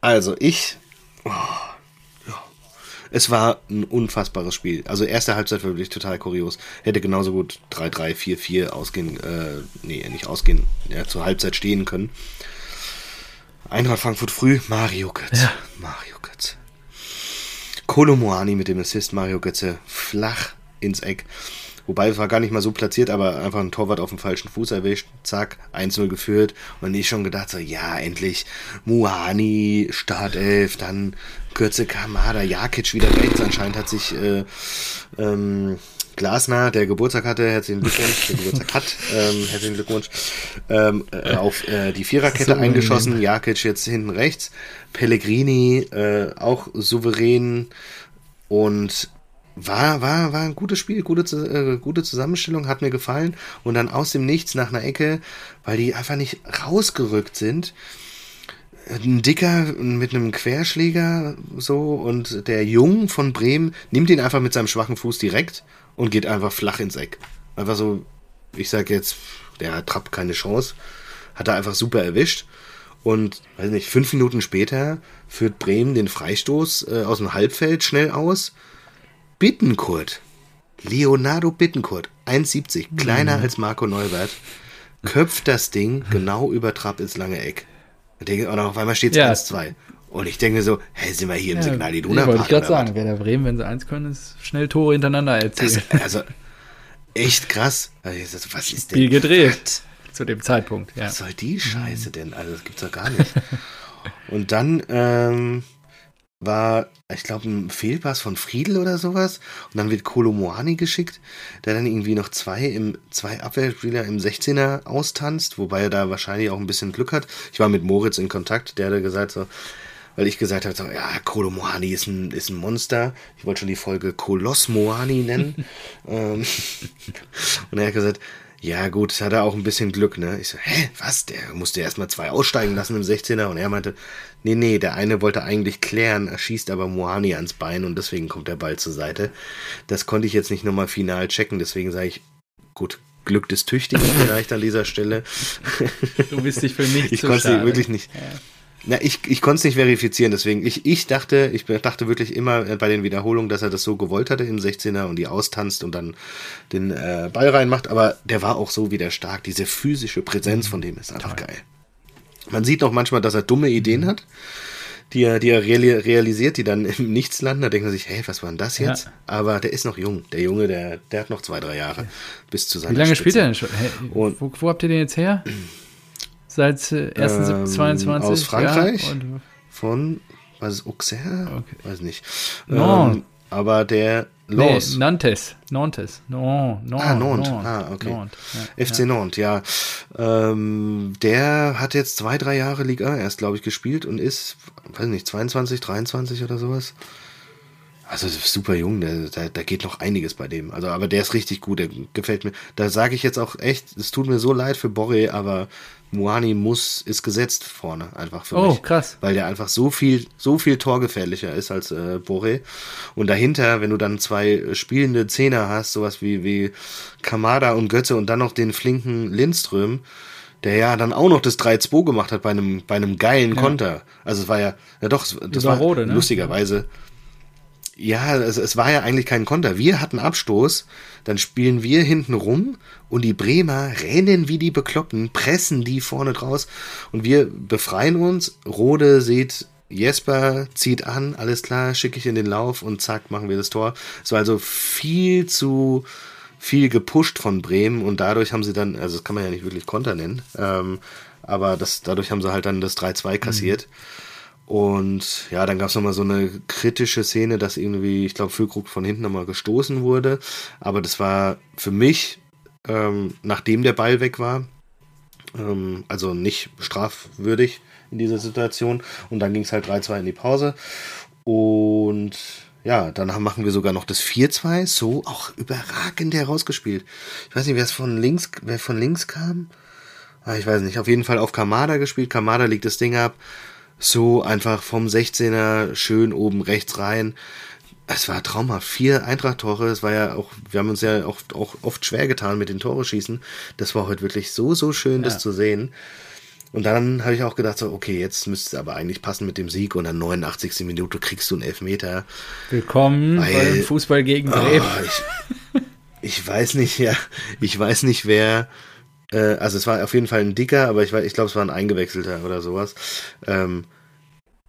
also ich. Oh, es war ein unfassbares Spiel. Also erste Halbzeit war wirklich total kurios. Hätte genauso gut 3-3, 4-4 ausgehen, äh, nee, nicht ausgehen, ja, zur Halbzeit stehen können. Eintracht Frankfurt früh, Mario Götze. Ja. Mario Götze. Kolomoani mit dem Assist, Mario Götze flach ins Eck. Wobei es war gar nicht mal so platziert, aber einfach ein Torwart auf dem falschen Fuß erwischt. Zack, 1-0 geführt. Und ich schon gedacht so, ja, endlich Muani, Startelf, dann Kürze Kamada, Jakic wieder rechts. Anscheinend hat sich äh, ähm, Glasner, der Geburtstag hatte, herzlichen Glückwunsch, der Geburtstag hat, ähm, herzlichen Glückwunsch, ähm, äh, auf äh, die Viererkette so eingeschossen. Jakic jetzt hinten rechts. Pellegrini äh, auch souverän und war, war, war ein gutes Spiel, gute, äh, gute Zusammenstellung, hat mir gefallen. Und dann aus dem Nichts nach einer Ecke, weil die einfach nicht rausgerückt sind, ein Dicker mit einem Querschläger so und der Jung von Bremen nimmt ihn einfach mit seinem schwachen Fuß direkt und geht einfach flach ins Eck. Einfach so, ich sag jetzt, der hat Trapp keine Chance, hat er einfach super erwischt. Und, weiß nicht, fünf Minuten später führt Bremen den Freistoß äh, aus dem Halbfeld schnell aus. Bittenkurt, Leonardo Bittenkurt, 1,70, kleiner mhm. als Marco Neubert, köpft das Ding genau über Trapp ins lange Eck. Und auf einmal steht es ja. 1-2. Und ich denke so, hä, sind wir hier im ja, Signal Iduna Wollte ich gerade sagen, wer der Bremen, wenn sie eins können, ist schnell Tore hintereinander erzielen. Das, also, echt krass. Also, was ist denn? Spiel gedreht. Was? Zu dem Zeitpunkt, ja. Was soll die Scheiße denn? Also, das gibt's doch gar nicht. Und dann, ähm, war, ich glaube, ein Fehlpass von Friedel oder sowas. Und dann wird Kolomoani geschickt, der dann irgendwie noch zwei im zwei Abwehrspieler im 16er austanzt, wobei er da wahrscheinlich auch ein bisschen Glück hat. Ich war mit Moritz in Kontakt, der hat gesagt so, weil ich gesagt habe, so, ja, Kolomoani ist ein, ist ein Monster. Ich wollte schon die Folge Koloss Moani nennen. Ähm, und er hat gesagt, ja, gut, das hat er auch ein bisschen Glück, ne? Ich so, hä, was? Der musste erstmal zwei aussteigen lassen im 16er und er meinte, nee, nee, der eine wollte eigentlich klären, er schießt aber Moani ans Bein und deswegen kommt der Ball zur Seite. Das konnte ich jetzt nicht nochmal final checken, deswegen sage ich, gut, Glück des Tüchtigen vielleicht an dieser Stelle. Du bist dich für nichts Ich konnte sie wirklich nicht. Ja. Na, ich, ich konnte es nicht verifizieren, deswegen, ich, ich dachte, ich dachte wirklich immer bei den Wiederholungen, dass er das so gewollt hatte im 16er und die austanzt und dann den äh, Ball reinmacht, aber der war auch so wieder stark. Diese physische Präsenz von dem ist einfach Toll. geil. Man sieht noch manchmal, dass er dumme Ideen mhm. hat, die er, die er realisiert, die dann im Nichts landen. Da denkt man sich, hey, was war denn das jetzt? Ja. Aber der ist noch jung. Der Junge, der, der hat noch zwei, drei Jahre bis zu seiner Wie lange Spitze. spielt er denn schon? Hey, wo, wo habt ihr den jetzt her? Seit 1.7.22? Ähm, aus Frankreich. Ja, von, was ist Auxerre? Okay. Weiß nicht. No. Ähm, aber der Los. Nee, Nantes. Nantes. No, no, ah, Nantes. Ah, okay. Nantes. Ja, FC ja. Nantes, ja. Ähm, der hat jetzt zwei, drei Jahre Liga erst, glaube ich, gespielt und ist, weiß nicht, 22, 23 oder sowas. Also super jung, da, da geht noch einiges bei dem. Also, aber der ist richtig gut, der gefällt mir. Da sage ich jetzt auch echt, es tut mir so leid für Borre, aber Muani muss, ist gesetzt vorne, einfach für oh, mich. Oh, krass. Weil der einfach so viel, so viel torgefährlicher ist als äh, Boré. Und dahinter, wenn du dann zwei spielende Zehner hast, sowas wie, wie Kamada und Götze und dann noch den flinken Lindström, der ja dann auch noch das 3-2 gemacht hat bei einem, bei einem geilen ja. Konter. Also es war ja, ja doch, das war Rode, ne? lustigerweise. Ja, es, es war ja eigentlich kein Konter. Wir hatten Abstoß dann spielen wir hinten rum und die Bremer rennen wie die Bekloppten, pressen die vorne draus und wir befreien uns. Rode sieht Jesper zieht an, alles klar, schicke ich in den Lauf und zack, machen wir das Tor. Es war also viel zu viel gepusht von Bremen und dadurch haben sie dann, also das kann man ja nicht wirklich Konter nennen, ähm, aber das, dadurch haben sie halt dann das 3-2 kassiert. Mhm. Und ja, dann gab es nochmal so eine kritische Szene, dass irgendwie, ich glaube, Füllkrug von hinten nochmal gestoßen wurde. Aber das war für mich, ähm, nachdem der Ball weg war, ähm, also nicht strafwürdig in dieser Situation. Und dann ging es halt 3-2 in die Pause. Und ja, dann machen wir sogar noch das 4-2, so auch überragend herausgespielt. Ich weiß nicht, wer es von links, wer von links kam. Ah, ich weiß nicht, auf jeden Fall auf Kamada gespielt. Kamada legt das Ding ab so einfach vom 16er schön oben rechts rein. Es war traumhaft. Vier Eintracht-Tore. Es war ja auch, wir haben uns ja auch, auch oft schwer getan mit den Tore schießen. Das war heute wirklich so, so schön, ja. das zu sehen. Und dann habe ich auch gedacht, so, okay, jetzt müsste es aber eigentlich passen mit dem Sieg und dann 89. Minute kriegst du einen Elfmeter. Willkommen weil, beim Fußball gegen Bremen. Oh, ich, ich, weiß nicht, ja, ich weiß nicht, wer äh, also es war auf jeden Fall ein dicker, aber ich, ich glaube, es war ein eingewechselter oder sowas. Ähm,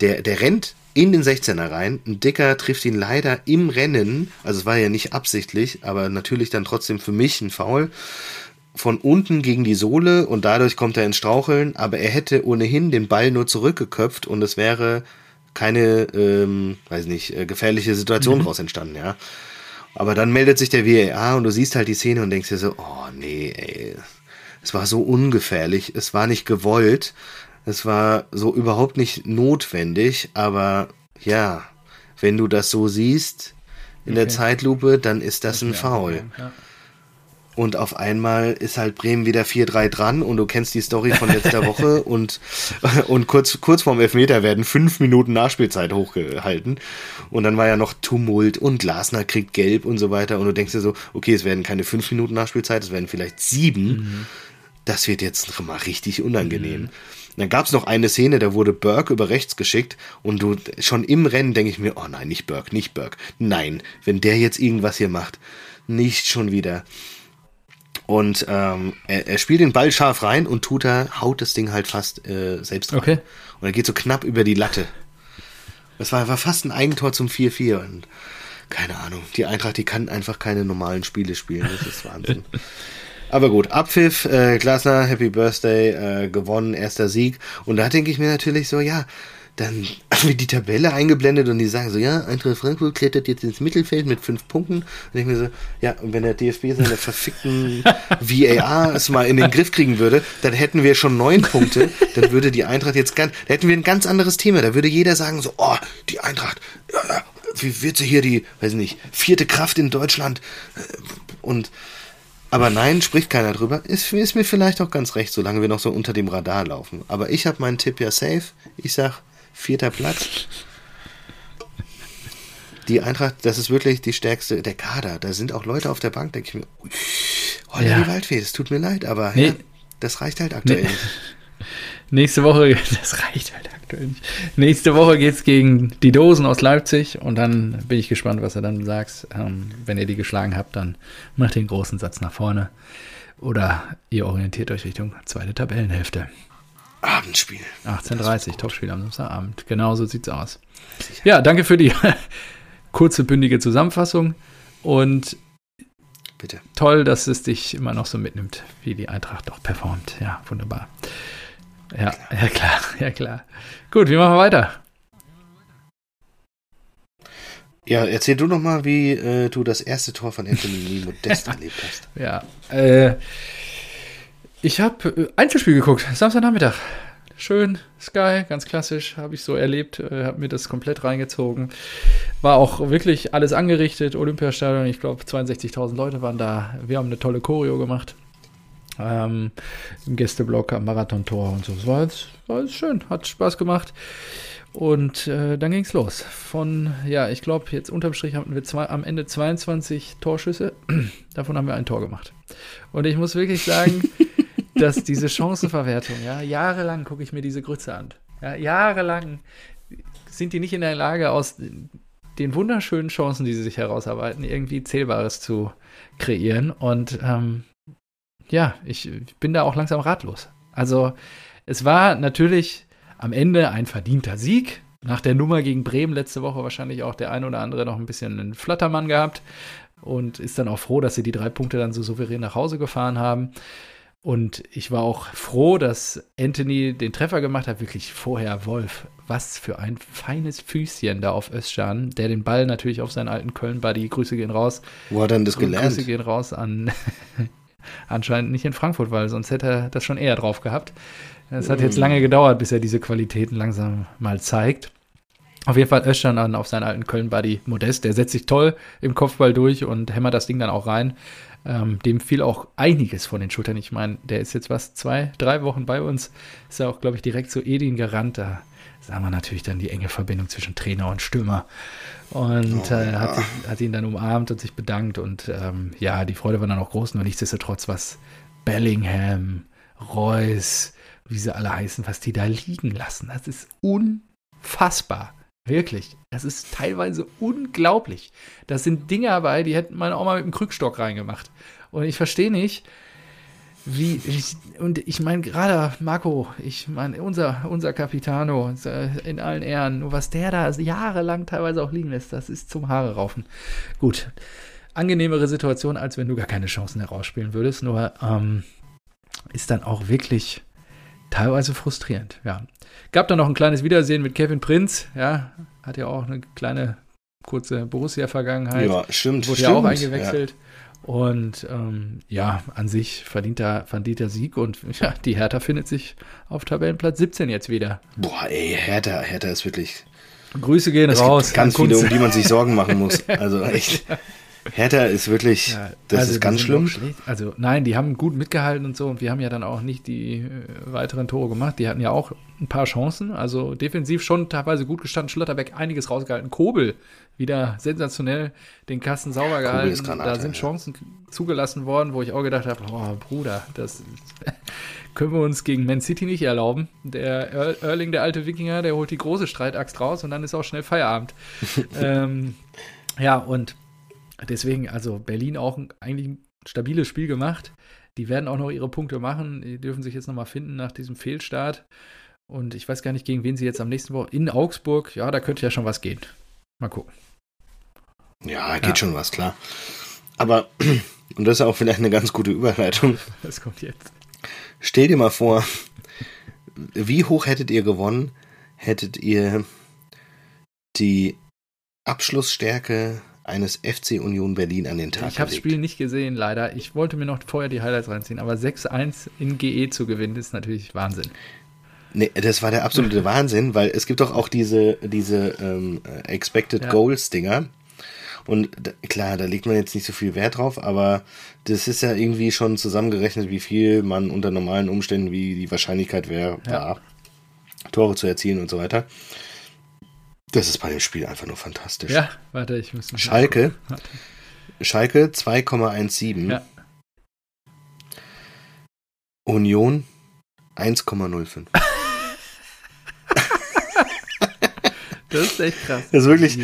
der, der rennt in den 16er rein. Ein Dicker trifft ihn leider im Rennen. Also es war ja nicht absichtlich, aber natürlich dann trotzdem für mich ein Foul. Von unten gegen die Sohle und dadurch kommt er ins Straucheln, aber er hätte ohnehin den Ball nur zurückgeköpft und es wäre keine, ähm, weiß nicht, äh, gefährliche Situation mhm. daraus entstanden, ja. Aber dann meldet sich der WEA und du siehst halt die Szene und denkst dir so, oh nee, ey, es war so ungefährlich, es war nicht gewollt, es war so überhaupt nicht notwendig, aber ja, wenn du das so siehst in okay. der Zeitlupe, dann ist das, das ein Foul. Ja. Und auf einmal ist halt Bremen wieder 4-3 dran und du kennst die Story von letzter Woche und, und kurz, kurz vorm Elfmeter werden fünf Minuten Nachspielzeit hochgehalten. Und dann war ja noch Tumult und Glasner kriegt gelb und so weiter. Und du denkst dir so, okay, es werden keine fünf Minuten Nachspielzeit, es werden vielleicht sieben. Mhm das wird jetzt mal richtig unangenehm. Mhm. Dann gab es noch eine Szene, da wurde Burke über rechts geschickt und du schon im Rennen denke ich mir, oh nein, nicht Burke, nicht Burke. Nein, wenn der jetzt irgendwas hier macht, nicht schon wieder. Und ähm, er, er, spielt den Ball scharf rein und tut er, haut das Ding halt fast äh, selbst rein. Okay. Und er geht so knapp über die Latte. Es war, war fast ein Eigentor zum 4-4 und keine Ahnung. Die Eintracht, die kann einfach keine normalen Spiele spielen. Das ist Wahnsinn. Aber gut, Abpfiff, äh, Glasner, Happy Birthday, äh, gewonnen, erster Sieg. Und da denke ich mir natürlich so, ja, dann wird die Tabelle eingeblendet und die sagen so, ja, Eintracht Frankfurt klettert jetzt ins Mittelfeld mit fünf Punkten. Und ich mir so, ja, und wenn der DFB seine verfickten VAR es mal in den Griff kriegen würde, dann hätten wir schon neun Punkte, dann würde die Eintracht jetzt ganz, da hätten wir ein ganz anderes Thema. Da würde jeder sagen so, oh, die Eintracht, ja, wie wird sie hier die, weiß nicht, vierte Kraft in Deutschland und aber nein, spricht keiner drüber. Ist, ist, mir vielleicht auch ganz recht, solange wir noch so unter dem Radar laufen. Aber ich habe meinen Tipp ja safe. Ich sag vierter Platz. Die Eintracht, das ist wirklich die stärkste, der Kader. Da sind auch Leute auf der Bank, denke ich mir. Oh, ja. die Waldfee, es tut mir leid, aber nee. ja, das reicht halt aktuell nee. nicht. Nächste Woche, das reicht halt aktuell nicht. Nächste Woche geht es gegen die Dosen aus Leipzig und dann bin ich gespannt, was du dann sagst. Ähm, wenn ihr die geschlagen habt, dann macht den großen Satz nach vorne. Oder ihr orientiert euch Richtung zweite Tabellenhälfte. Abendspiel. 18.30 Topspiel am Samstagabend. Genau so sieht's aus. Ja, danke für die kurze, bündige Zusammenfassung und Bitte. toll, dass es dich immer noch so mitnimmt, wie die Eintracht doch performt. Ja, wunderbar. Ja, ja klar, ja klar. Gut, wie machen wir weiter? Ja, erzähl du noch mal, wie äh, du das erste Tor von Anthony Modest erlebt hast. Ja, äh, ich habe äh, Einzelspiel geguckt, Samstagnachmittag. Schön, Sky, ganz klassisch, habe ich so erlebt, äh, habe mir das komplett reingezogen. War auch wirklich alles angerichtet, Olympiastadion, ich glaube 62.000 Leute waren da. Wir haben eine tolle Choreo gemacht ähm, im Gästeblock am Marathontor und so. Das war jetzt, war jetzt schön, hat Spaß gemacht. Und äh, dann ging es los. Von, ja, ich glaube, jetzt unterm Strich hatten wir zwei, am Ende 22 Torschüsse. Davon haben wir ein Tor gemacht. Und ich muss wirklich sagen, dass diese Chancenverwertung, ja, jahrelang gucke ich mir diese Grütze an. Ja, jahrelang sind die nicht in der Lage, aus den wunderschönen Chancen, die sie sich herausarbeiten, irgendwie Zählbares zu kreieren. Und ähm, ja, ich bin da auch langsam ratlos. Also es war natürlich am Ende ein verdienter Sieg. Nach der Nummer gegen Bremen letzte Woche wahrscheinlich auch der ein oder andere noch ein bisschen einen Flattermann gehabt und ist dann auch froh, dass sie die drei Punkte dann so souverän nach Hause gefahren haben. Und ich war auch froh, dass Anthony den Treffer gemacht hat. Wirklich vorher Wolf. Was für ein feines Füßchen da auf Özcan, der den Ball natürlich auf seinen alten Köln-Buddy, Grüße gehen raus. Wo hat er denn das gelernt? Grüße gehen raus an Anscheinend nicht in Frankfurt, weil sonst hätte er das schon eher drauf gehabt. Es hat jetzt lange gedauert, bis er diese Qualitäten langsam mal zeigt. Auf jeden Fall Östern an auf seinen alten Köln-Buddy Modest. Der setzt sich toll im Kopfball durch und hämmert das Ding dann auch rein. Ähm, dem fiel auch einiges von den Schultern. Ich meine, der ist jetzt was, zwei, drei Wochen bei uns. Ist ja auch, glaube ich, direkt zu Edin gerannt. Da sagen wir natürlich dann die enge Verbindung zwischen Trainer und Stürmer. Und oh, äh, hat, sich, hat, ihn dann umarmt und sich bedankt. Und ähm, ja, die Freude war dann auch groß. Nur nichtsdestotrotz, was Bellingham, Reus, wie sie alle heißen, was die da liegen lassen, das ist unfassbar. Wirklich. Das ist teilweise unglaublich. Das sind Dinge dabei, die hätten man auch mal mit dem Krückstock reingemacht. Und ich verstehe nicht, wie, ich, und ich meine, gerade Marco, ich meine, unser, unser Capitano, in allen Ehren, nur was der da jahrelang teilweise auch liegen lässt, das ist zum Haare raufen. Gut, angenehmere Situation, als wenn du gar keine Chancen herausspielen würdest, nur ähm, ist dann auch wirklich teilweise frustrierend, ja. Gab dann noch ein kleines Wiedersehen mit Kevin Prinz, ja, hat ja auch eine kleine kurze Borussia-Vergangenheit. Ja, stimmt. Wurde stimmt, ja auch eingewechselt. Ja. Und ähm, ja, an sich verdient er, verdient Sieg und ja, die Hertha findet sich auf Tabellenplatz 17 jetzt wieder. Boah, ey, Hertha, Hertha ist wirklich. Grüße gehen es raus. ganz viele, um die man sich Sorgen machen muss. Also echt. Hertha ist wirklich, ja, das also ist ganz schlimm. Also nein, die haben gut mitgehalten und so und wir haben ja dann auch nicht die äh, weiteren Tore gemacht. Die hatten ja auch ein paar Chancen, also defensiv schon teilweise gut gestanden. Schlotterbeck einiges rausgehalten. Kobel wieder sensationell den Kasten sauber gehalten. Da sind Chancen zugelassen worden, wo ich auch gedacht habe, oh Bruder, das können wir uns gegen Man City nicht erlauben. Der Erling, der alte Wikinger, der holt die große Streitaxt raus und dann ist auch schnell Feierabend. ähm, ja, und Deswegen, also Berlin auch ein, eigentlich ein stabiles Spiel gemacht. Die werden auch noch ihre Punkte machen. Die dürfen sich jetzt nochmal finden nach diesem Fehlstart. Und ich weiß gar nicht, gegen wen sie jetzt am nächsten Woche. In Augsburg, ja, da könnte ja schon was gehen. Mal gucken. Ja, geht ja. schon was, klar. Aber, und das ist auch vielleicht eine ganz gute Überleitung. Das kommt jetzt. Stell dir mal vor, wie hoch hättet ihr gewonnen, hättet ihr die Abschlussstärke eines FC Union Berlin an den Tag Ich habe das Spiel nicht gesehen, leider. Ich wollte mir noch vorher die Highlights reinziehen, aber 6-1 in GE zu gewinnen, ist natürlich Wahnsinn. Nee, das war der absolute Wahnsinn, weil es gibt doch auch diese, diese ähm, Expected ja. Goals Dinger. Und klar, da legt man jetzt nicht so viel Wert drauf, aber das ist ja irgendwie schon zusammengerechnet, wie viel man unter normalen Umständen, wie die Wahrscheinlichkeit wäre, ja. Tore zu erzielen und so weiter. Das ist bei dem Spiel einfach nur fantastisch. Ja, warte, ich muss. Schalke. Schalke 2,17. Ja. Union 1,05. das ist echt krass. Das ist wirklich.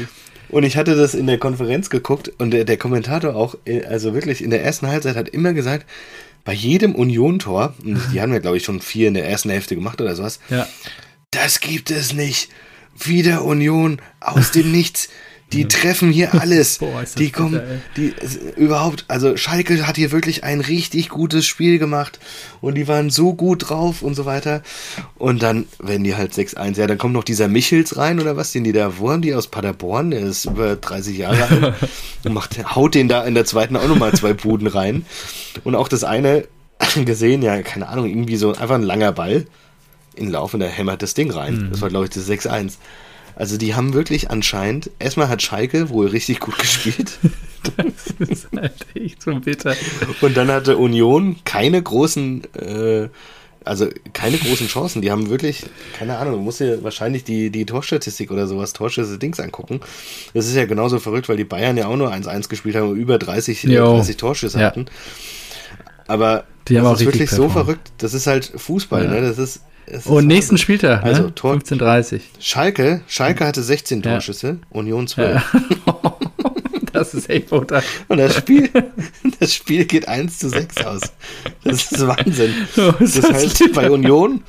Und ich hatte das in der Konferenz geguckt und der, der Kommentator auch, äh, also wirklich in der ersten Halbzeit hat immer gesagt, bei jedem Union-Tor, die haben ja, glaube ich, schon vier in der ersten Hälfte gemacht oder sowas, ja. das gibt es nicht wieder Union aus dem Nichts. Die treffen hier alles. Boah, die kommen, bitter, die überhaupt, also Schalke hat hier wirklich ein richtig gutes Spiel gemacht und die waren so gut drauf und so weiter. Und dann werden die halt 6-1. Ja, dann kommt noch dieser Michels rein oder was, den die da, haben die aus Paderborn? Der ist über 30 Jahre alt und macht, haut den da in der zweiten auch nochmal zwei Buden rein. Und auch das eine gesehen, ja, keine Ahnung, irgendwie so einfach ein langer Ball in Lauf und der hämmert das Ding rein. Mhm. Das war, glaube ich, das 6-1. Also die haben wirklich anscheinend, erstmal hat Schalke wohl richtig gut gespielt. das ist halt echt so bitter. Und dann hatte Union keine großen, äh, also keine großen Chancen. Die haben wirklich, keine Ahnung, du musst dir wahrscheinlich die, die Torstatistik oder sowas, Torschüsse Dings angucken. Das ist ja genauso verrückt, weil die Bayern ja auch nur 1-1 gespielt haben und über 30, 30 Torschüsse ja. hatten. Aber die haben das auch ist wirklich performt. so verrückt. Das ist halt Fußball, ja. ne? Das ist und nächsten Spieltag, also ne? Tor 15:30. Schalke, Schalke hatte 16 Torschüsse, ja. Union 12. Ja. das ist echt brutal. Und das Spiel, das Spiel geht 1 zu 6 aus. Das ist Wahnsinn. Das, das heißt, bei Union,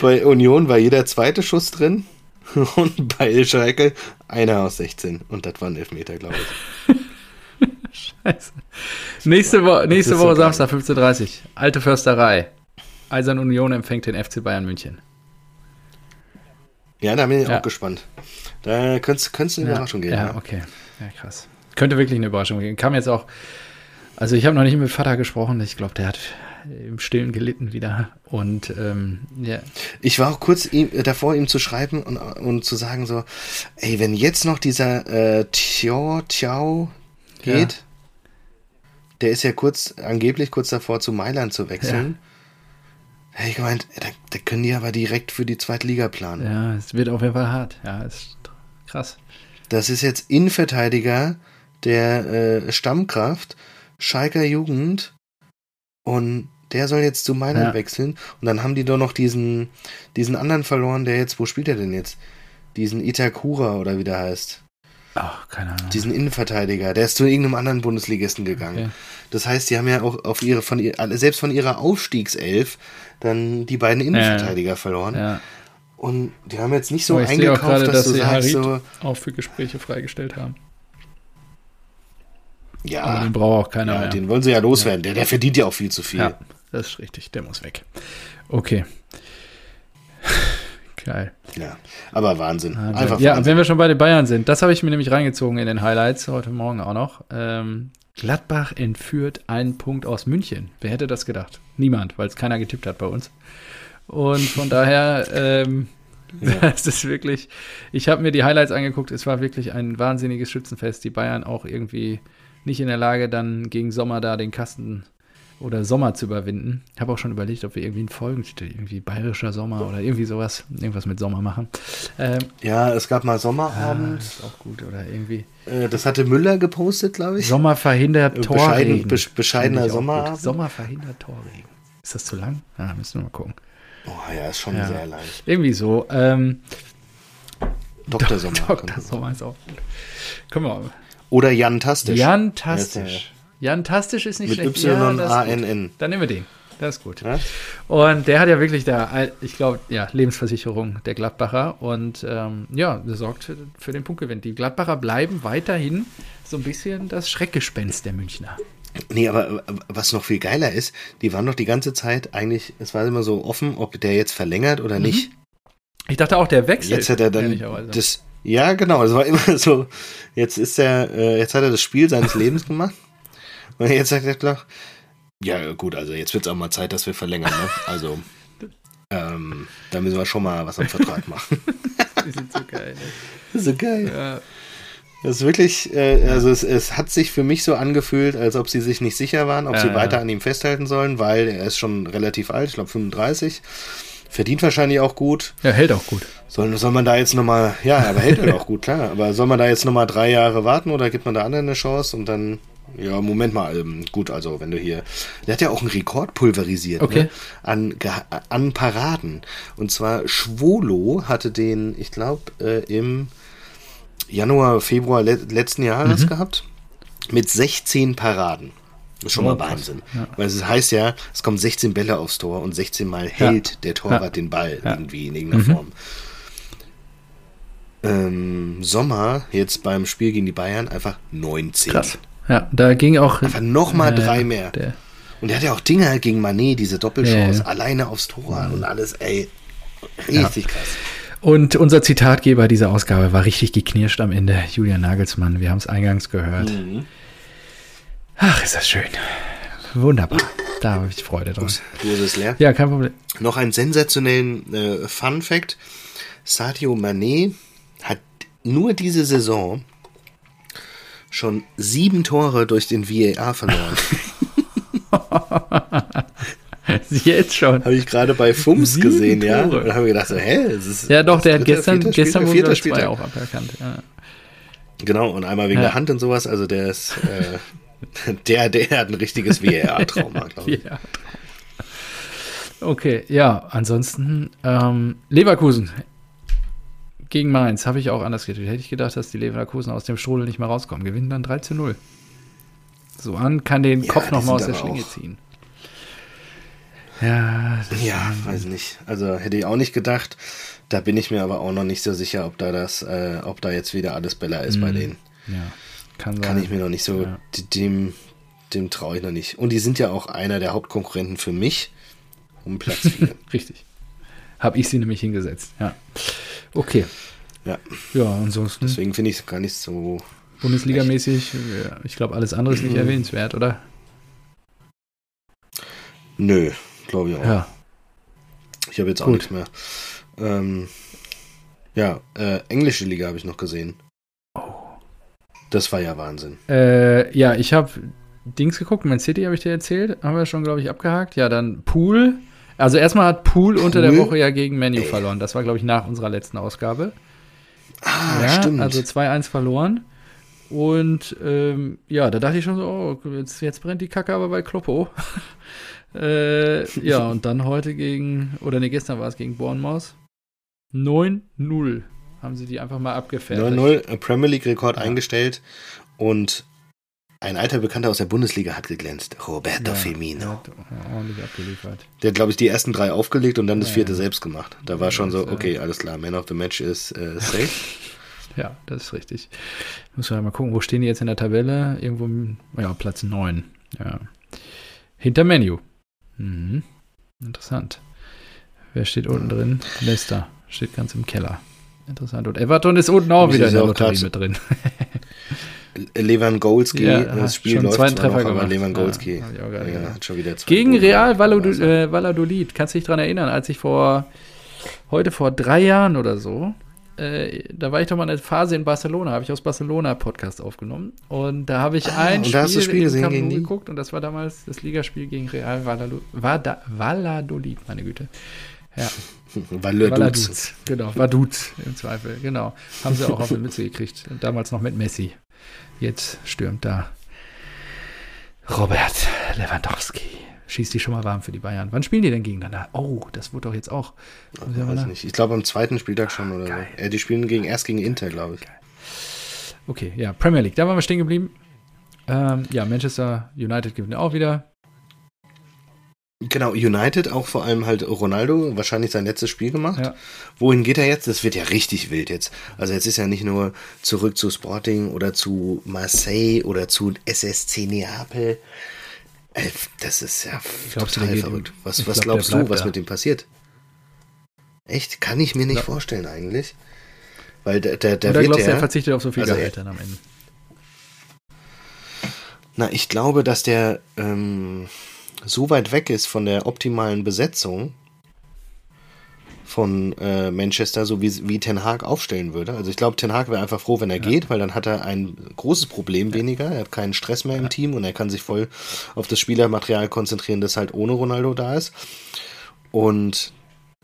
bei Union war jeder zweite Schuss drin und bei Schalke einer aus 16. Und das war ein Elfmeter, glaube ich. Scheiße. Nächste, Wo nächste Woche so Samstag, 15.30 Uhr. Alte Försterei. Eisern Union empfängt den FC Bayern München. Ja, da bin ich ja. auch gespannt. Da könnte es eine Überraschung geben. Ja, ja, okay. Ja, krass. Könnte wirklich eine Überraschung geben. Kam jetzt auch, also ich habe noch nicht mit Vater gesprochen. Ich glaube, der hat im Stillen gelitten wieder. Und ähm, ja. Ich war auch kurz ihm, äh, davor, ihm zu schreiben und, und zu sagen so, ey, wenn jetzt noch dieser äh, Tiao Tiao geht, ja. der ist ja kurz, angeblich kurz davor zu Mailand zu wechseln. Ja Hätte ich gemeint, da, da, können die aber direkt für die zweite Liga planen. Ja, es wird auf jeden Fall hart. Ja, ist krass. Das ist jetzt Innenverteidiger der äh, Stammkraft, Schalker Jugend und der soll jetzt zu Mailand ja. wechseln und dann haben die doch noch diesen, diesen anderen verloren, der jetzt, wo spielt er denn jetzt? Diesen Itakura oder wie der heißt. Ach, keine Ahnung. Diesen Innenverteidiger, der ist zu irgendeinem anderen Bundesligisten gegangen. Okay. Das heißt, die haben ja auch auf ihre, von selbst von ihrer Aufstiegself dann die beiden Innenverteidiger ja. verloren. Ja. Und die haben jetzt nicht so Aber ich eingekauft, auch grade, dass, dass du sie sagst, so auch für Gespräche freigestellt haben. Ja. Aber den braucht auch keiner ja, mehr. Den wollen sie ja loswerden. Der, der verdient ja auch viel zu viel. Ja, das ist richtig. Der muss weg. Okay. Geil. Ja, aber Wahnsinn. Wahnsinn. Einfach ja, Wahnsinn. wenn wir schon bei den Bayern sind, das habe ich mir nämlich reingezogen in den Highlights heute Morgen auch noch. Ähm, Gladbach entführt einen Punkt aus München. Wer hätte das gedacht? Niemand, weil es keiner getippt hat bei uns. Und von daher, ähm, ja. das ist wirklich, ich habe mir die Highlights angeguckt, es war wirklich ein wahnsinniges Schützenfest. Die Bayern auch irgendwie nicht in der Lage, dann gegen Sommer da den Kasten oder Sommer zu überwinden. Ich habe auch schon überlegt, ob wir irgendwie einen Folgentitel, irgendwie bayerischer Sommer oder irgendwie sowas, irgendwas mit Sommer machen. Ähm, ja, es gab mal Sommerabend. Ah, ist auch gut, oder irgendwie. Äh, das hatte Müller gepostet, glaube ich. Sommer verhindert äh, Torregen. Bescheiden, bescheidener Sommerabend. Sommer verhindert Torregen. Ist das zu lang? Ja, müssen wir mal gucken. Oh ja, ist schon ja. sehr lang. Irgendwie so. Ähm, Dr. Sommer. Dr. Sommer ist auch gut. Können wir mal. Oder Jan Tastisch. Jan Tastisch. Jantastisch ist nicht Mit schlecht. Y-A-N-N. Ja, dann nehmen wir den. Das ist gut. Ja? Und der hat ja wirklich da, ich glaube, ja, Lebensversicherung der Gladbacher und ähm, ja, der sorgt für, für, den Punktgewinn. Die Gladbacher bleiben weiterhin so ein bisschen das Schreckgespenst der Münchner. Nee, aber was noch viel geiler ist, die waren doch die ganze Zeit eigentlich, es war immer so offen, ob der jetzt verlängert oder mhm. nicht. Ich dachte auch, der wechselt. Jetzt hat er dann das, ja genau, es war immer so, jetzt ist er, äh, jetzt hat er das Spiel seines Lebens gemacht und jetzt sagt er doch, ja, gut, also jetzt wird es auch mal Zeit, dass wir verlängern, ne? Also, ähm, da müssen wir schon mal was am Vertrag machen. Die sind so geil, ne? So geil. Ja. Das ist wirklich, äh, also es, es, hat sich für mich so angefühlt, als ob sie sich nicht sicher waren, ob ja, sie weiter ja. an ihm festhalten sollen, weil er ist schon relativ alt, ich glaube 35. Verdient wahrscheinlich auch gut. Ja, hält auch gut. Soll, soll man da jetzt nochmal, ja, aber hält halt auch gut, klar. Aber soll man da jetzt nochmal drei Jahre warten oder gibt man da anderen eine Chance und dann ja, Moment mal. Ähm, gut, also wenn du hier. Der hat ja auch einen Rekord pulverisiert okay. ne? an, an Paraden. Und zwar Schwolo hatte den, ich glaube, äh, im Januar, Februar le letzten Jahres mhm. gehabt. Mit 16 Paraden. Das ist schon oh, mal Wahnsinn. Ja. Weil es heißt ja, es kommen 16 Bälle aufs Tor und 16 Mal hält ja. der Torwart ja. den Ball irgendwie in irgendeiner mhm. Form. Ähm, Sommer, jetzt beim Spiel gegen die Bayern, einfach 19. Krass. Ja, da ging auch. Einfach nochmal äh, drei mehr. Der, und er hat ja auch Dinge gegen Manet, diese Doppelchance, ja, alleine aufs Tor und alles, ey. Richtig krass. Und unser Zitatgeber dieser Ausgabe war richtig geknirscht am Ende, Julian Nagelsmann. Wir haben es eingangs gehört. Mhm. Ach, ist das schön. Wunderbar. Da habe ich Freude dran. Wo ist es leer? Ja, kein Problem. Noch einen sensationellen äh, Fun Fact. Sadio Manet hat nur diese Saison schon sieben Tore durch den VAR verloren. Jetzt schon. Habe ich gerade bei Fums sieben gesehen, Tore. ja. Und habe gedacht, so, hä? Ist, ja, doch, der hat gestern, vierter, gestern vierter, vierter Spieltag auch aberkannt. Ja. Genau, und einmal wegen ja. der Hand und sowas. Also der ist, äh, der, der hat ein richtiges VAR-Trauma, glaube ich. Okay, ja, ansonsten ähm, Leverkusen gegen Mainz habe ich auch anders gedacht. Hätte ich gedacht, dass die Leverkusen aus dem Strudel nicht mehr rauskommen. Gewinnen dann 3 zu 0. So an kann den ja, Kopf nochmal aus der Schlinge ziehen. Ja, ja, weiß nicht. Also hätte ich auch nicht gedacht. Da bin ich mir aber auch noch nicht so sicher, ob da das, äh, ob da jetzt wieder alles Bella ist mm, bei mhm. denen. Ja, kann sein. Kann ich mir noch nicht so, ja. dem, dem traue ich noch nicht. Und die sind ja auch einer der Hauptkonkurrenten für mich um Platz 4. Richtig. Habe ich sie nämlich hingesetzt, ja. Okay. Ja. Ja, ansonsten. Deswegen finde ich es gar nicht so. Bundesligamäßig, ich glaube, alles andere ist nicht mhm. erwähnenswert, oder? Nö, glaube ich auch. Ja. Ich habe jetzt auch Gut. nichts mehr. Ähm, ja, äh, englische Liga habe ich noch gesehen. Oh. Das war ja Wahnsinn. Äh, ja, ich habe Dings geguckt, Man City habe ich dir erzählt, haben wir schon, glaube ich, abgehakt. Ja, dann Pool also erstmal hat Pool, unter der Woche ja gegen Menu verloren. Das war, glaube ich, nach unserer letzten Ausgabe. Ah, ja, stimmt. Also 2-1 verloren. Und ähm, ja, da dachte ich schon so, oh, jetzt, jetzt brennt die Kacke aber bei Kloppo. äh, ja, und dann heute gegen, oder nee, gestern war es gegen Bournemouth. 9-0 haben sie die einfach mal abgefertigt. 9-0, Premier League-Rekord ja. eingestellt. Und ein alter Bekannter aus der Bundesliga hat geglänzt. Roberto ja, Firmino. Der hat ordentlich abgeliefert. Der hat, glaube ich, die ersten drei aufgelegt und dann das vierte ja. selbst gemacht. Da war ja, schon so, okay, alles klar, Man of the Match ist äh, safe. ja, das ist richtig. Muss man mal gucken, wo stehen die jetzt in der Tabelle? Irgendwo, ja, Platz 9. Ja. Hinter Menu. Mhm. Interessant. Wer steht unten drin? Leicester. Steht ganz im Keller. Interessant. Und Everton ist unten auch wieder in der Lotterie mit drin. Lewandowski, ja, das Spiel schon läuft zweiten Treffer noch, aber Lewandowski. Ja, ja, hat schon wieder zwei Gegen Tore Real Valladolid, äh, Valladolid, kannst du dich daran erinnern, als ich vor, heute vor drei Jahren oder so, äh, da war ich doch mal eine Phase in Barcelona, habe ich aus Barcelona Podcast aufgenommen. Und da habe ich ah, ein Spiel, hast Spiel gesehen gegen geguckt und das war damals das Ligaspiel gegen Real Valladolid, meine Güte. Ja. Valladolid. Genau, Vaduz im Zweifel, genau. Haben sie auch auf eine Mütze gekriegt. Damals noch mit Messi. Jetzt stürmt da Robert Lewandowski. Schießt die schon mal warm für die Bayern. Wann spielen die denn gegeneinander? Oh, das wurde doch jetzt auch. Ich weiß nicht. Ich glaube am zweiten Spieltag schon oder Geil. so. Äh, die spielen gegen, erst gegen Inter, glaube ich. Geil. Okay, ja, Premier League. Da waren wir stehen geblieben. Ähm, ja, Manchester United gewinnt auch wieder. Genau, United auch vor allem halt Ronaldo, wahrscheinlich sein letztes Spiel gemacht. Ja. Wohin geht er jetzt? Das wird ja richtig wild jetzt. Also jetzt ist ja nicht nur zurück zu Sporting oder zu Marseille oder zu SSC Neapel. Äh, das ist ja Glaubst total verrückt. Was, was glaub, glaubst du, was da. mit ihm passiert? Echt? Kann ich mir nicht ja. vorstellen eigentlich. Weil der, der, der Oder glaubst du, er verzichtet auf so viel also Gehalt dann am Ende? Na, ich glaube, dass der ähm, so weit weg ist von der optimalen Besetzung von äh, Manchester, so wie, wie Ten Hag aufstellen würde. Also ich glaube, Ten Hag wäre einfach froh, wenn er ja. geht, weil dann hat er ein großes Problem weniger. Er hat keinen Stress mehr im ja. Team und er kann sich voll auf das Spielermaterial konzentrieren, das halt ohne Ronaldo da ist. Und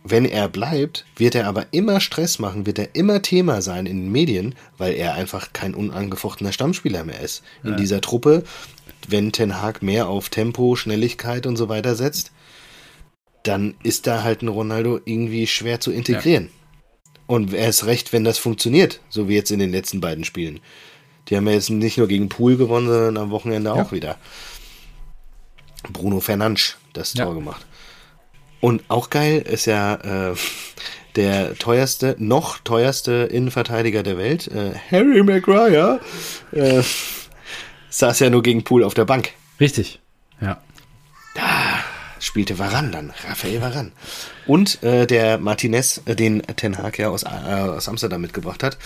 wenn er bleibt, wird er aber immer Stress machen, wird er immer Thema sein in den Medien, weil er einfach kein unangefochtener Stammspieler mehr ist. In dieser Truppe wenn Ten Hag mehr auf Tempo, Schnelligkeit und so weiter setzt, dann ist da halt ein Ronaldo irgendwie schwer zu integrieren. Ja. Und er ist recht, wenn das funktioniert, so wie jetzt in den letzten beiden Spielen. Die haben ja jetzt nicht nur gegen Pool gewonnen, sondern am Wochenende ja. auch wieder. Bruno Fernandes das Tor ja. gemacht. Und auch geil ist ja äh, der teuerste, noch teuerste Innenverteidiger der Welt, äh, Harry Maguire. Äh, saß ja nur gegen Pool auf der Bank. Richtig, ja. Da spielte Varan dann, Raphael Varan. Und äh, der Martinez, äh, den Ten Hag ja aus, äh, aus Amsterdam mitgebracht hat.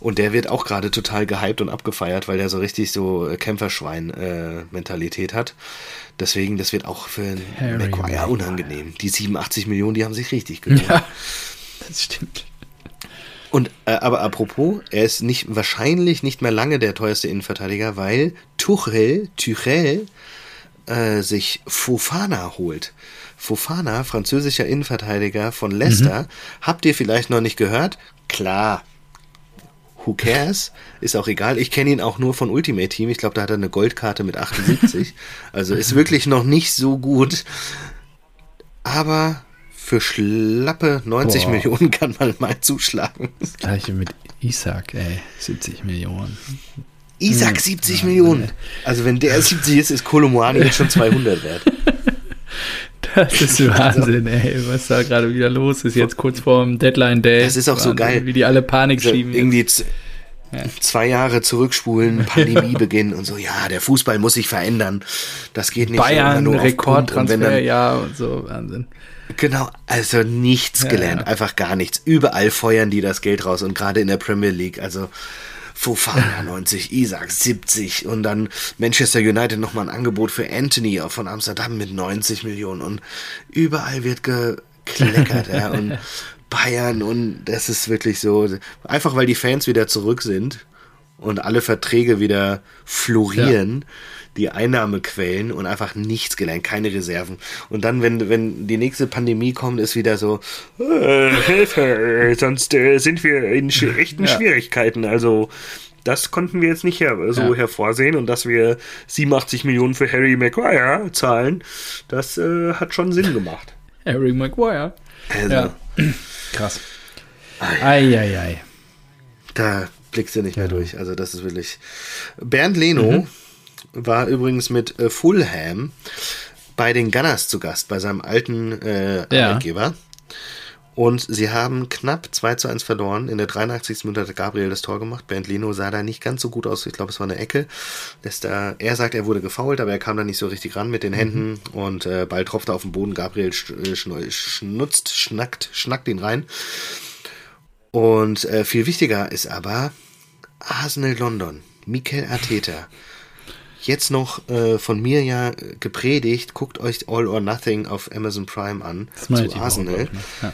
Und der wird auch gerade total gehypt und abgefeiert, weil der so richtig so Kämpferschwein-Mentalität äh, hat. Deswegen, das wird auch für Maguire unangenehm. Die 87 Millionen, die haben sich richtig gelohnt. Ja, das stimmt. Und äh, aber apropos, er ist nicht wahrscheinlich nicht mehr lange der teuerste Innenverteidiger, weil Tuchel, Tuchel äh, sich Fofana holt. Fofana, französischer Innenverteidiger von Leicester, mhm. habt ihr vielleicht noch nicht gehört? Klar. Who cares? Ist auch egal. Ich kenne ihn auch nur von Ultimate Team. Ich glaube, da hat er eine Goldkarte mit 78. Also ist wirklich noch nicht so gut. Aber für schlappe 90 Boah. Millionen kann man mal zuschlagen. Das gleiche mit Isaac, ey. 70 Millionen. Isaac 70 hm. Millionen. Also wenn der 70 ist, ist Kolomoani jetzt schon 200 wert. Das ist Wahnsinn, ey, was da gerade wieder los ist, jetzt kurz vorm Deadline Day. Das ist auch Wahnsinn, so geil. Wie die alle Panik also schieben. Irgendwie ja. zwei Jahre zurückspulen, Pandemiebeginn und so, ja, der Fußball muss sich verändern. Das geht nicht Bayern, Rekordtransfer, ja, und so, Wahnsinn. Genau, also nichts ja, gelernt, ja. einfach gar nichts. Überall feuern die das Geld raus und gerade in der Premier League, also Fofana 90, Isaac 70 und dann Manchester United nochmal ein Angebot für Anthony von Amsterdam mit 90 Millionen und überall wird gekleckert, ja, und Bayern und das ist wirklich so, einfach weil die Fans wieder zurück sind und alle Verträge wieder florieren. Ja die Einnahmequellen und einfach nichts gelernt, keine Reserven. Und dann, wenn, wenn die nächste Pandemie kommt, ist wieder so, äh, Hilfe, sonst äh, sind wir in sch echten ja. Schwierigkeiten. Also das konnten wir jetzt nicht her so ja. hervorsehen und dass wir 87 Millionen für Harry Maguire zahlen, das äh, hat schon Sinn gemacht. Harry Maguire. Also, ja. Krass. Eieiei. Ei, ei. Da blickst du nicht mehr durch. Also das ist wirklich. Bernd Leno mhm war übrigens mit äh, Fulham bei den Gunners zu Gast, bei seinem alten äh, Arbeitgeber. Ja. Und sie haben knapp 2 zu 1 verloren. In der 83. Minute hat Gabriel das Tor gemacht. Bernd Leno sah da nicht ganz so gut aus. Ich glaube, es war eine Ecke. Da, er sagt, er wurde gefault, aber er kam da nicht so richtig ran mit den Händen. Mhm. Und äh, Ball tropfte auf den Boden. Gabriel sch äh, schnutzt, schnackt, schnackt ihn rein. Und äh, viel wichtiger ist aber Arsenal London. Mikel Arteta jetzt noch äh, von mir ja gepredigt, guckt euch All or Nothing auf Amazon Prime an das zu Arsenal. Ja.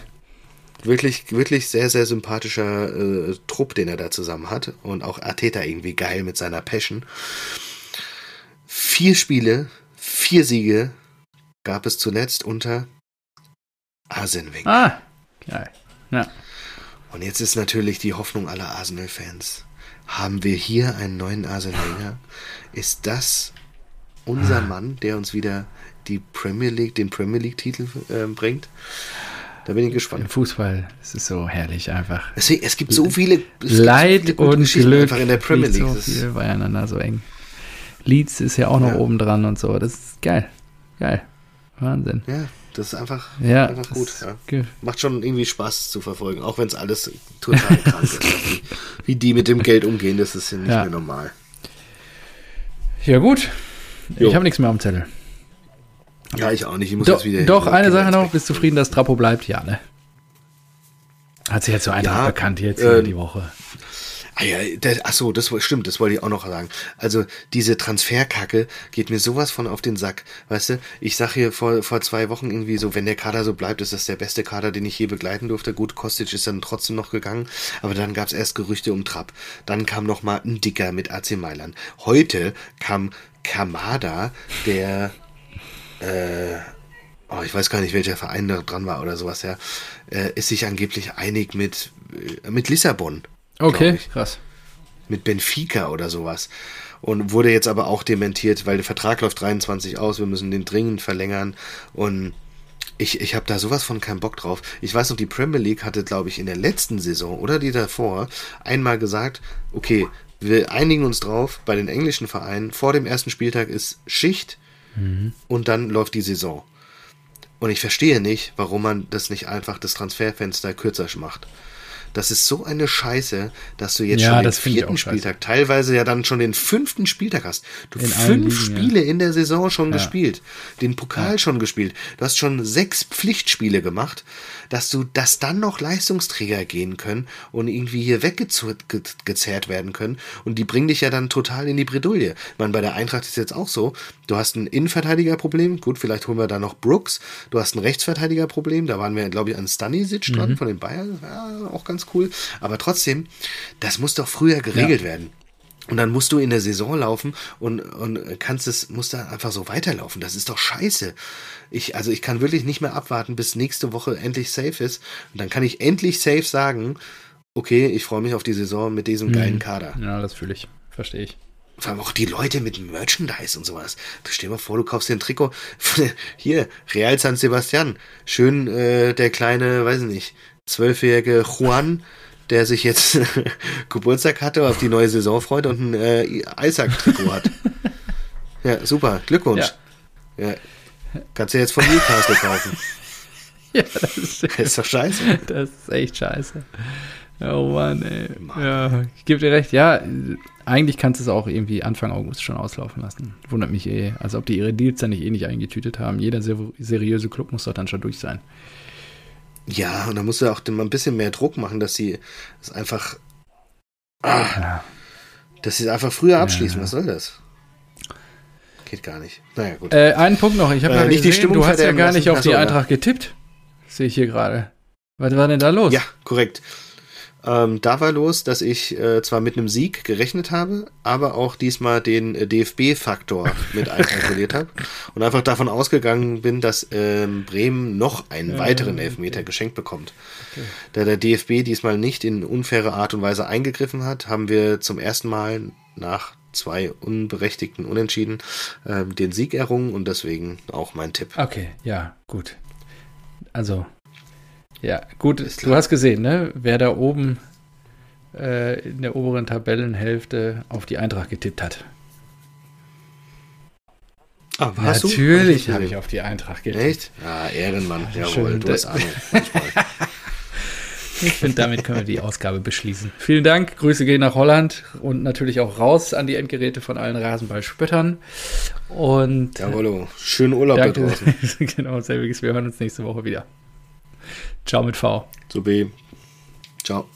Wirklich, wirklich sehr, sehr sympathischer äh, Trupp, den er da zusammen hat. Und auch Arteta irgendwie geil mit seiner Passion. Vier Spiele, vier Siege gab es zuletzt unter Arsene Wenger. Ah, geil. Ja. Und jetzt ist natürlich die Hoffnung aller Arsenal-Fans. Haben wir hier einen neuen Arsene Wenger? Ist das unser ah. Mann, der uns wieder die Premier League, den Premier League-Titel äh, bringt? Da bin ich gespannt. Im Fußball es ist so herrlich einfach. Es, es gibt so viele Leid so viele und Glück einfach in der Premier League. So viel beieinander so eng. Leeds ist ja auch noch ja. oben dran und so. Das ist geil. Geil. Wahnsinn. Ja, das ist einfach, ja, einfach gut. Ja. Macht schon irgendwie Spaß zu verfolgen, auch wenn es alles total krank ist. Wie, wie, die mit dem Geld umgehen, das ist ja nicht ja. mehr normal. Ja, gut. Jo. Ich habe nichts mehr am Zettel. Ja, ich auch nicht. Ich muss Do jetzt wieder. Doch, eine Sache noch. Bist du zufrieden, dass Trapo bleibt? Ja, ne? Hat sich jetzt so einfach ja, bekannt jetzt äh, die Woche. Ah ja, das, ach so, das stimmt, das wollte ich auch noch sagen. Also diese Transferkacke geht mir sowas von auf den Sack. Weißt du, ich sag hier vor, vor zwei Wochen irgendwie so, wenn der Kader so bleibt, ist das der beste Kader, den ich je begleiten durfte. Gut, Kostic ist dann trotzdem noch gegangen, aber dann gab's erst Gerüchte um Trapp. Dann kam noch mal ein Dicker mit AC Mailand. Heute kam Kamada, der äh, oh, ich weiß gar nicht, welcher Verein da dran war oder sowas, ja, äh, ist sich angeblich einig mit, äh, mit Lissabon. Okay, krass. Mit Benfica oder sowas. Und wurde jetzt aber auch dementiert, weil der Vertrag läuft 23 aus, wir müssen den dringend verlängern. Und ich, ich habe da sowas von keinen Bock drauf. Ich weiß noch, die Premier League hatte, glaube ich, in der letzten Saison oder die davor einmal gesagt, okay, wir einigen uns drauf, bei den englischen Vereinen, vor dem ersten Spieltag ist Schicht mhm. und dann läuft die Saison. Und ich verstehe nicht, warum man das nicht einfach das Transferfenster kürzer macht. Das ist so eine Scheiße, dass du jetzt ja, schon den vierten Spieltag, teilweise ja dann schon den fünften Spieltag hast. Du in fünf Ligen, Spiele ja. in der Saison schon ja. gespielt, den Pokal schon gespielt. Du hast schon sechs Pflichtspiele gemacht, dass du, dass dann noch Leistungsträger gehen können und irgendwie hier weggezerrt werden können. Und die bringen dich ja dann total in die Bredouille. Ich meine, bei der Eintracht ist jetzt auch so, du hast ein Innenverteidigerproblem. Gut, vielleicht holen wir da noch Brooks. Du hast ein Rechtsverteidigerproblem. Da waren wir, glaube ich, an Stanisic dran mhm. von den Bayern. Ja, auch ganz cool. Aber trotzdem, das muss doch früher geregelt ja. werden. Und dann musst du in der Saison laufen und, und kannst es, musst da einfach so weiterlaufen. Das ist doch scheiße. Ich, also ich kann wirklich nicht mehr abwarten, bis nächste Woche endlich safe ist. Und dann kann ich endlich safe sagen, okay, ich freue mich auf die Saison mit diesem mhm. geilen Kader. Ja, das fühle ich. Verstehe ich. Vor allem auch die Leute mit Merchandise und sowas. Du stell dir mal vor, du kaufst dir ein Trikot. Hier, Real San Sebastian. Schön äh, der kleine, weiß ich nicht, zwölfjährige Juan der sich jetzt Geburtstag hatte, auf die neue Saison freut und ein äh, Isaac-Trikot hat. ja, super. Glückwunsch. Ja. ja. Kannst du jetzt von Newcastle kaufen. ja, das ist, das ist doch scheiße. Das ist echt scheiße. Oh Mann, ey. Ja, ich gebe dir recht. Ja, eigentlich kannst du es auch irgendwie Anfang August schon auslaufen lassen. Wundert mich eh. Also ob die ihre Deals dann nicht eh nicht eingetütet haben. Jeder seriöse Club muss doch dann schon durch sein. Ja, und da musst du auch mal ein bisschen mehr Druck machen, dass sie es einfach. Ah, ja. Dass sie es einfach früher abschließen. Ja. Was soll das? Geht gar nicht. Naja, gut. Äh, einen Punkt noch. Ich habe äh, ja nicht gesehen, die Stimmung du hast ja gar nicht auf die Eintracht getippt. Sehe ich hier gerade. Was war denn da los? Ja, korrekt. Ähm, da war los, dass ich äh, zwar mit einem Sieg gerechnet habe, aber auch diesmal den äh, DFB-Faktor mit einkalkuliert habe und einfach davon ausgegangen bin, dass ähm, Bremen noch einen weiteren Elfmeter okay. geschenkt bekommt. Okay. Da der DFB diesmal nicht in unfaire Art und Weise eingegriffen hat, haben wir zum ersten Mal nach zwei unberechtigten Unentschieden äh, den Sieg errungen und deswegen auch mein Tipp. Okay, ja, gut. Also ja, gut, du hast gesehen, ne? Wer da oben äh, in der oberen Tabellenhälfte auf die Eintracht getippt hat. Ah, Natürlich habe ich auf die Eintracht getippt. Echt? Ja, Ehrenmann. Jawohl, Schön, du hast Ahnung. ich finde, damit können wir die Ausgabe beschließen. Vielen Dank. Grüße gehen nach Holland und natürlich auch raus an die Endgeräte von allen Rasenballspöttern. Und Jawohl, schönen Urlaub danke. da draußen. genau, selbiges. Wir hören uns nächste Woche wieder. Ciao mit V. Zu B. Ciao.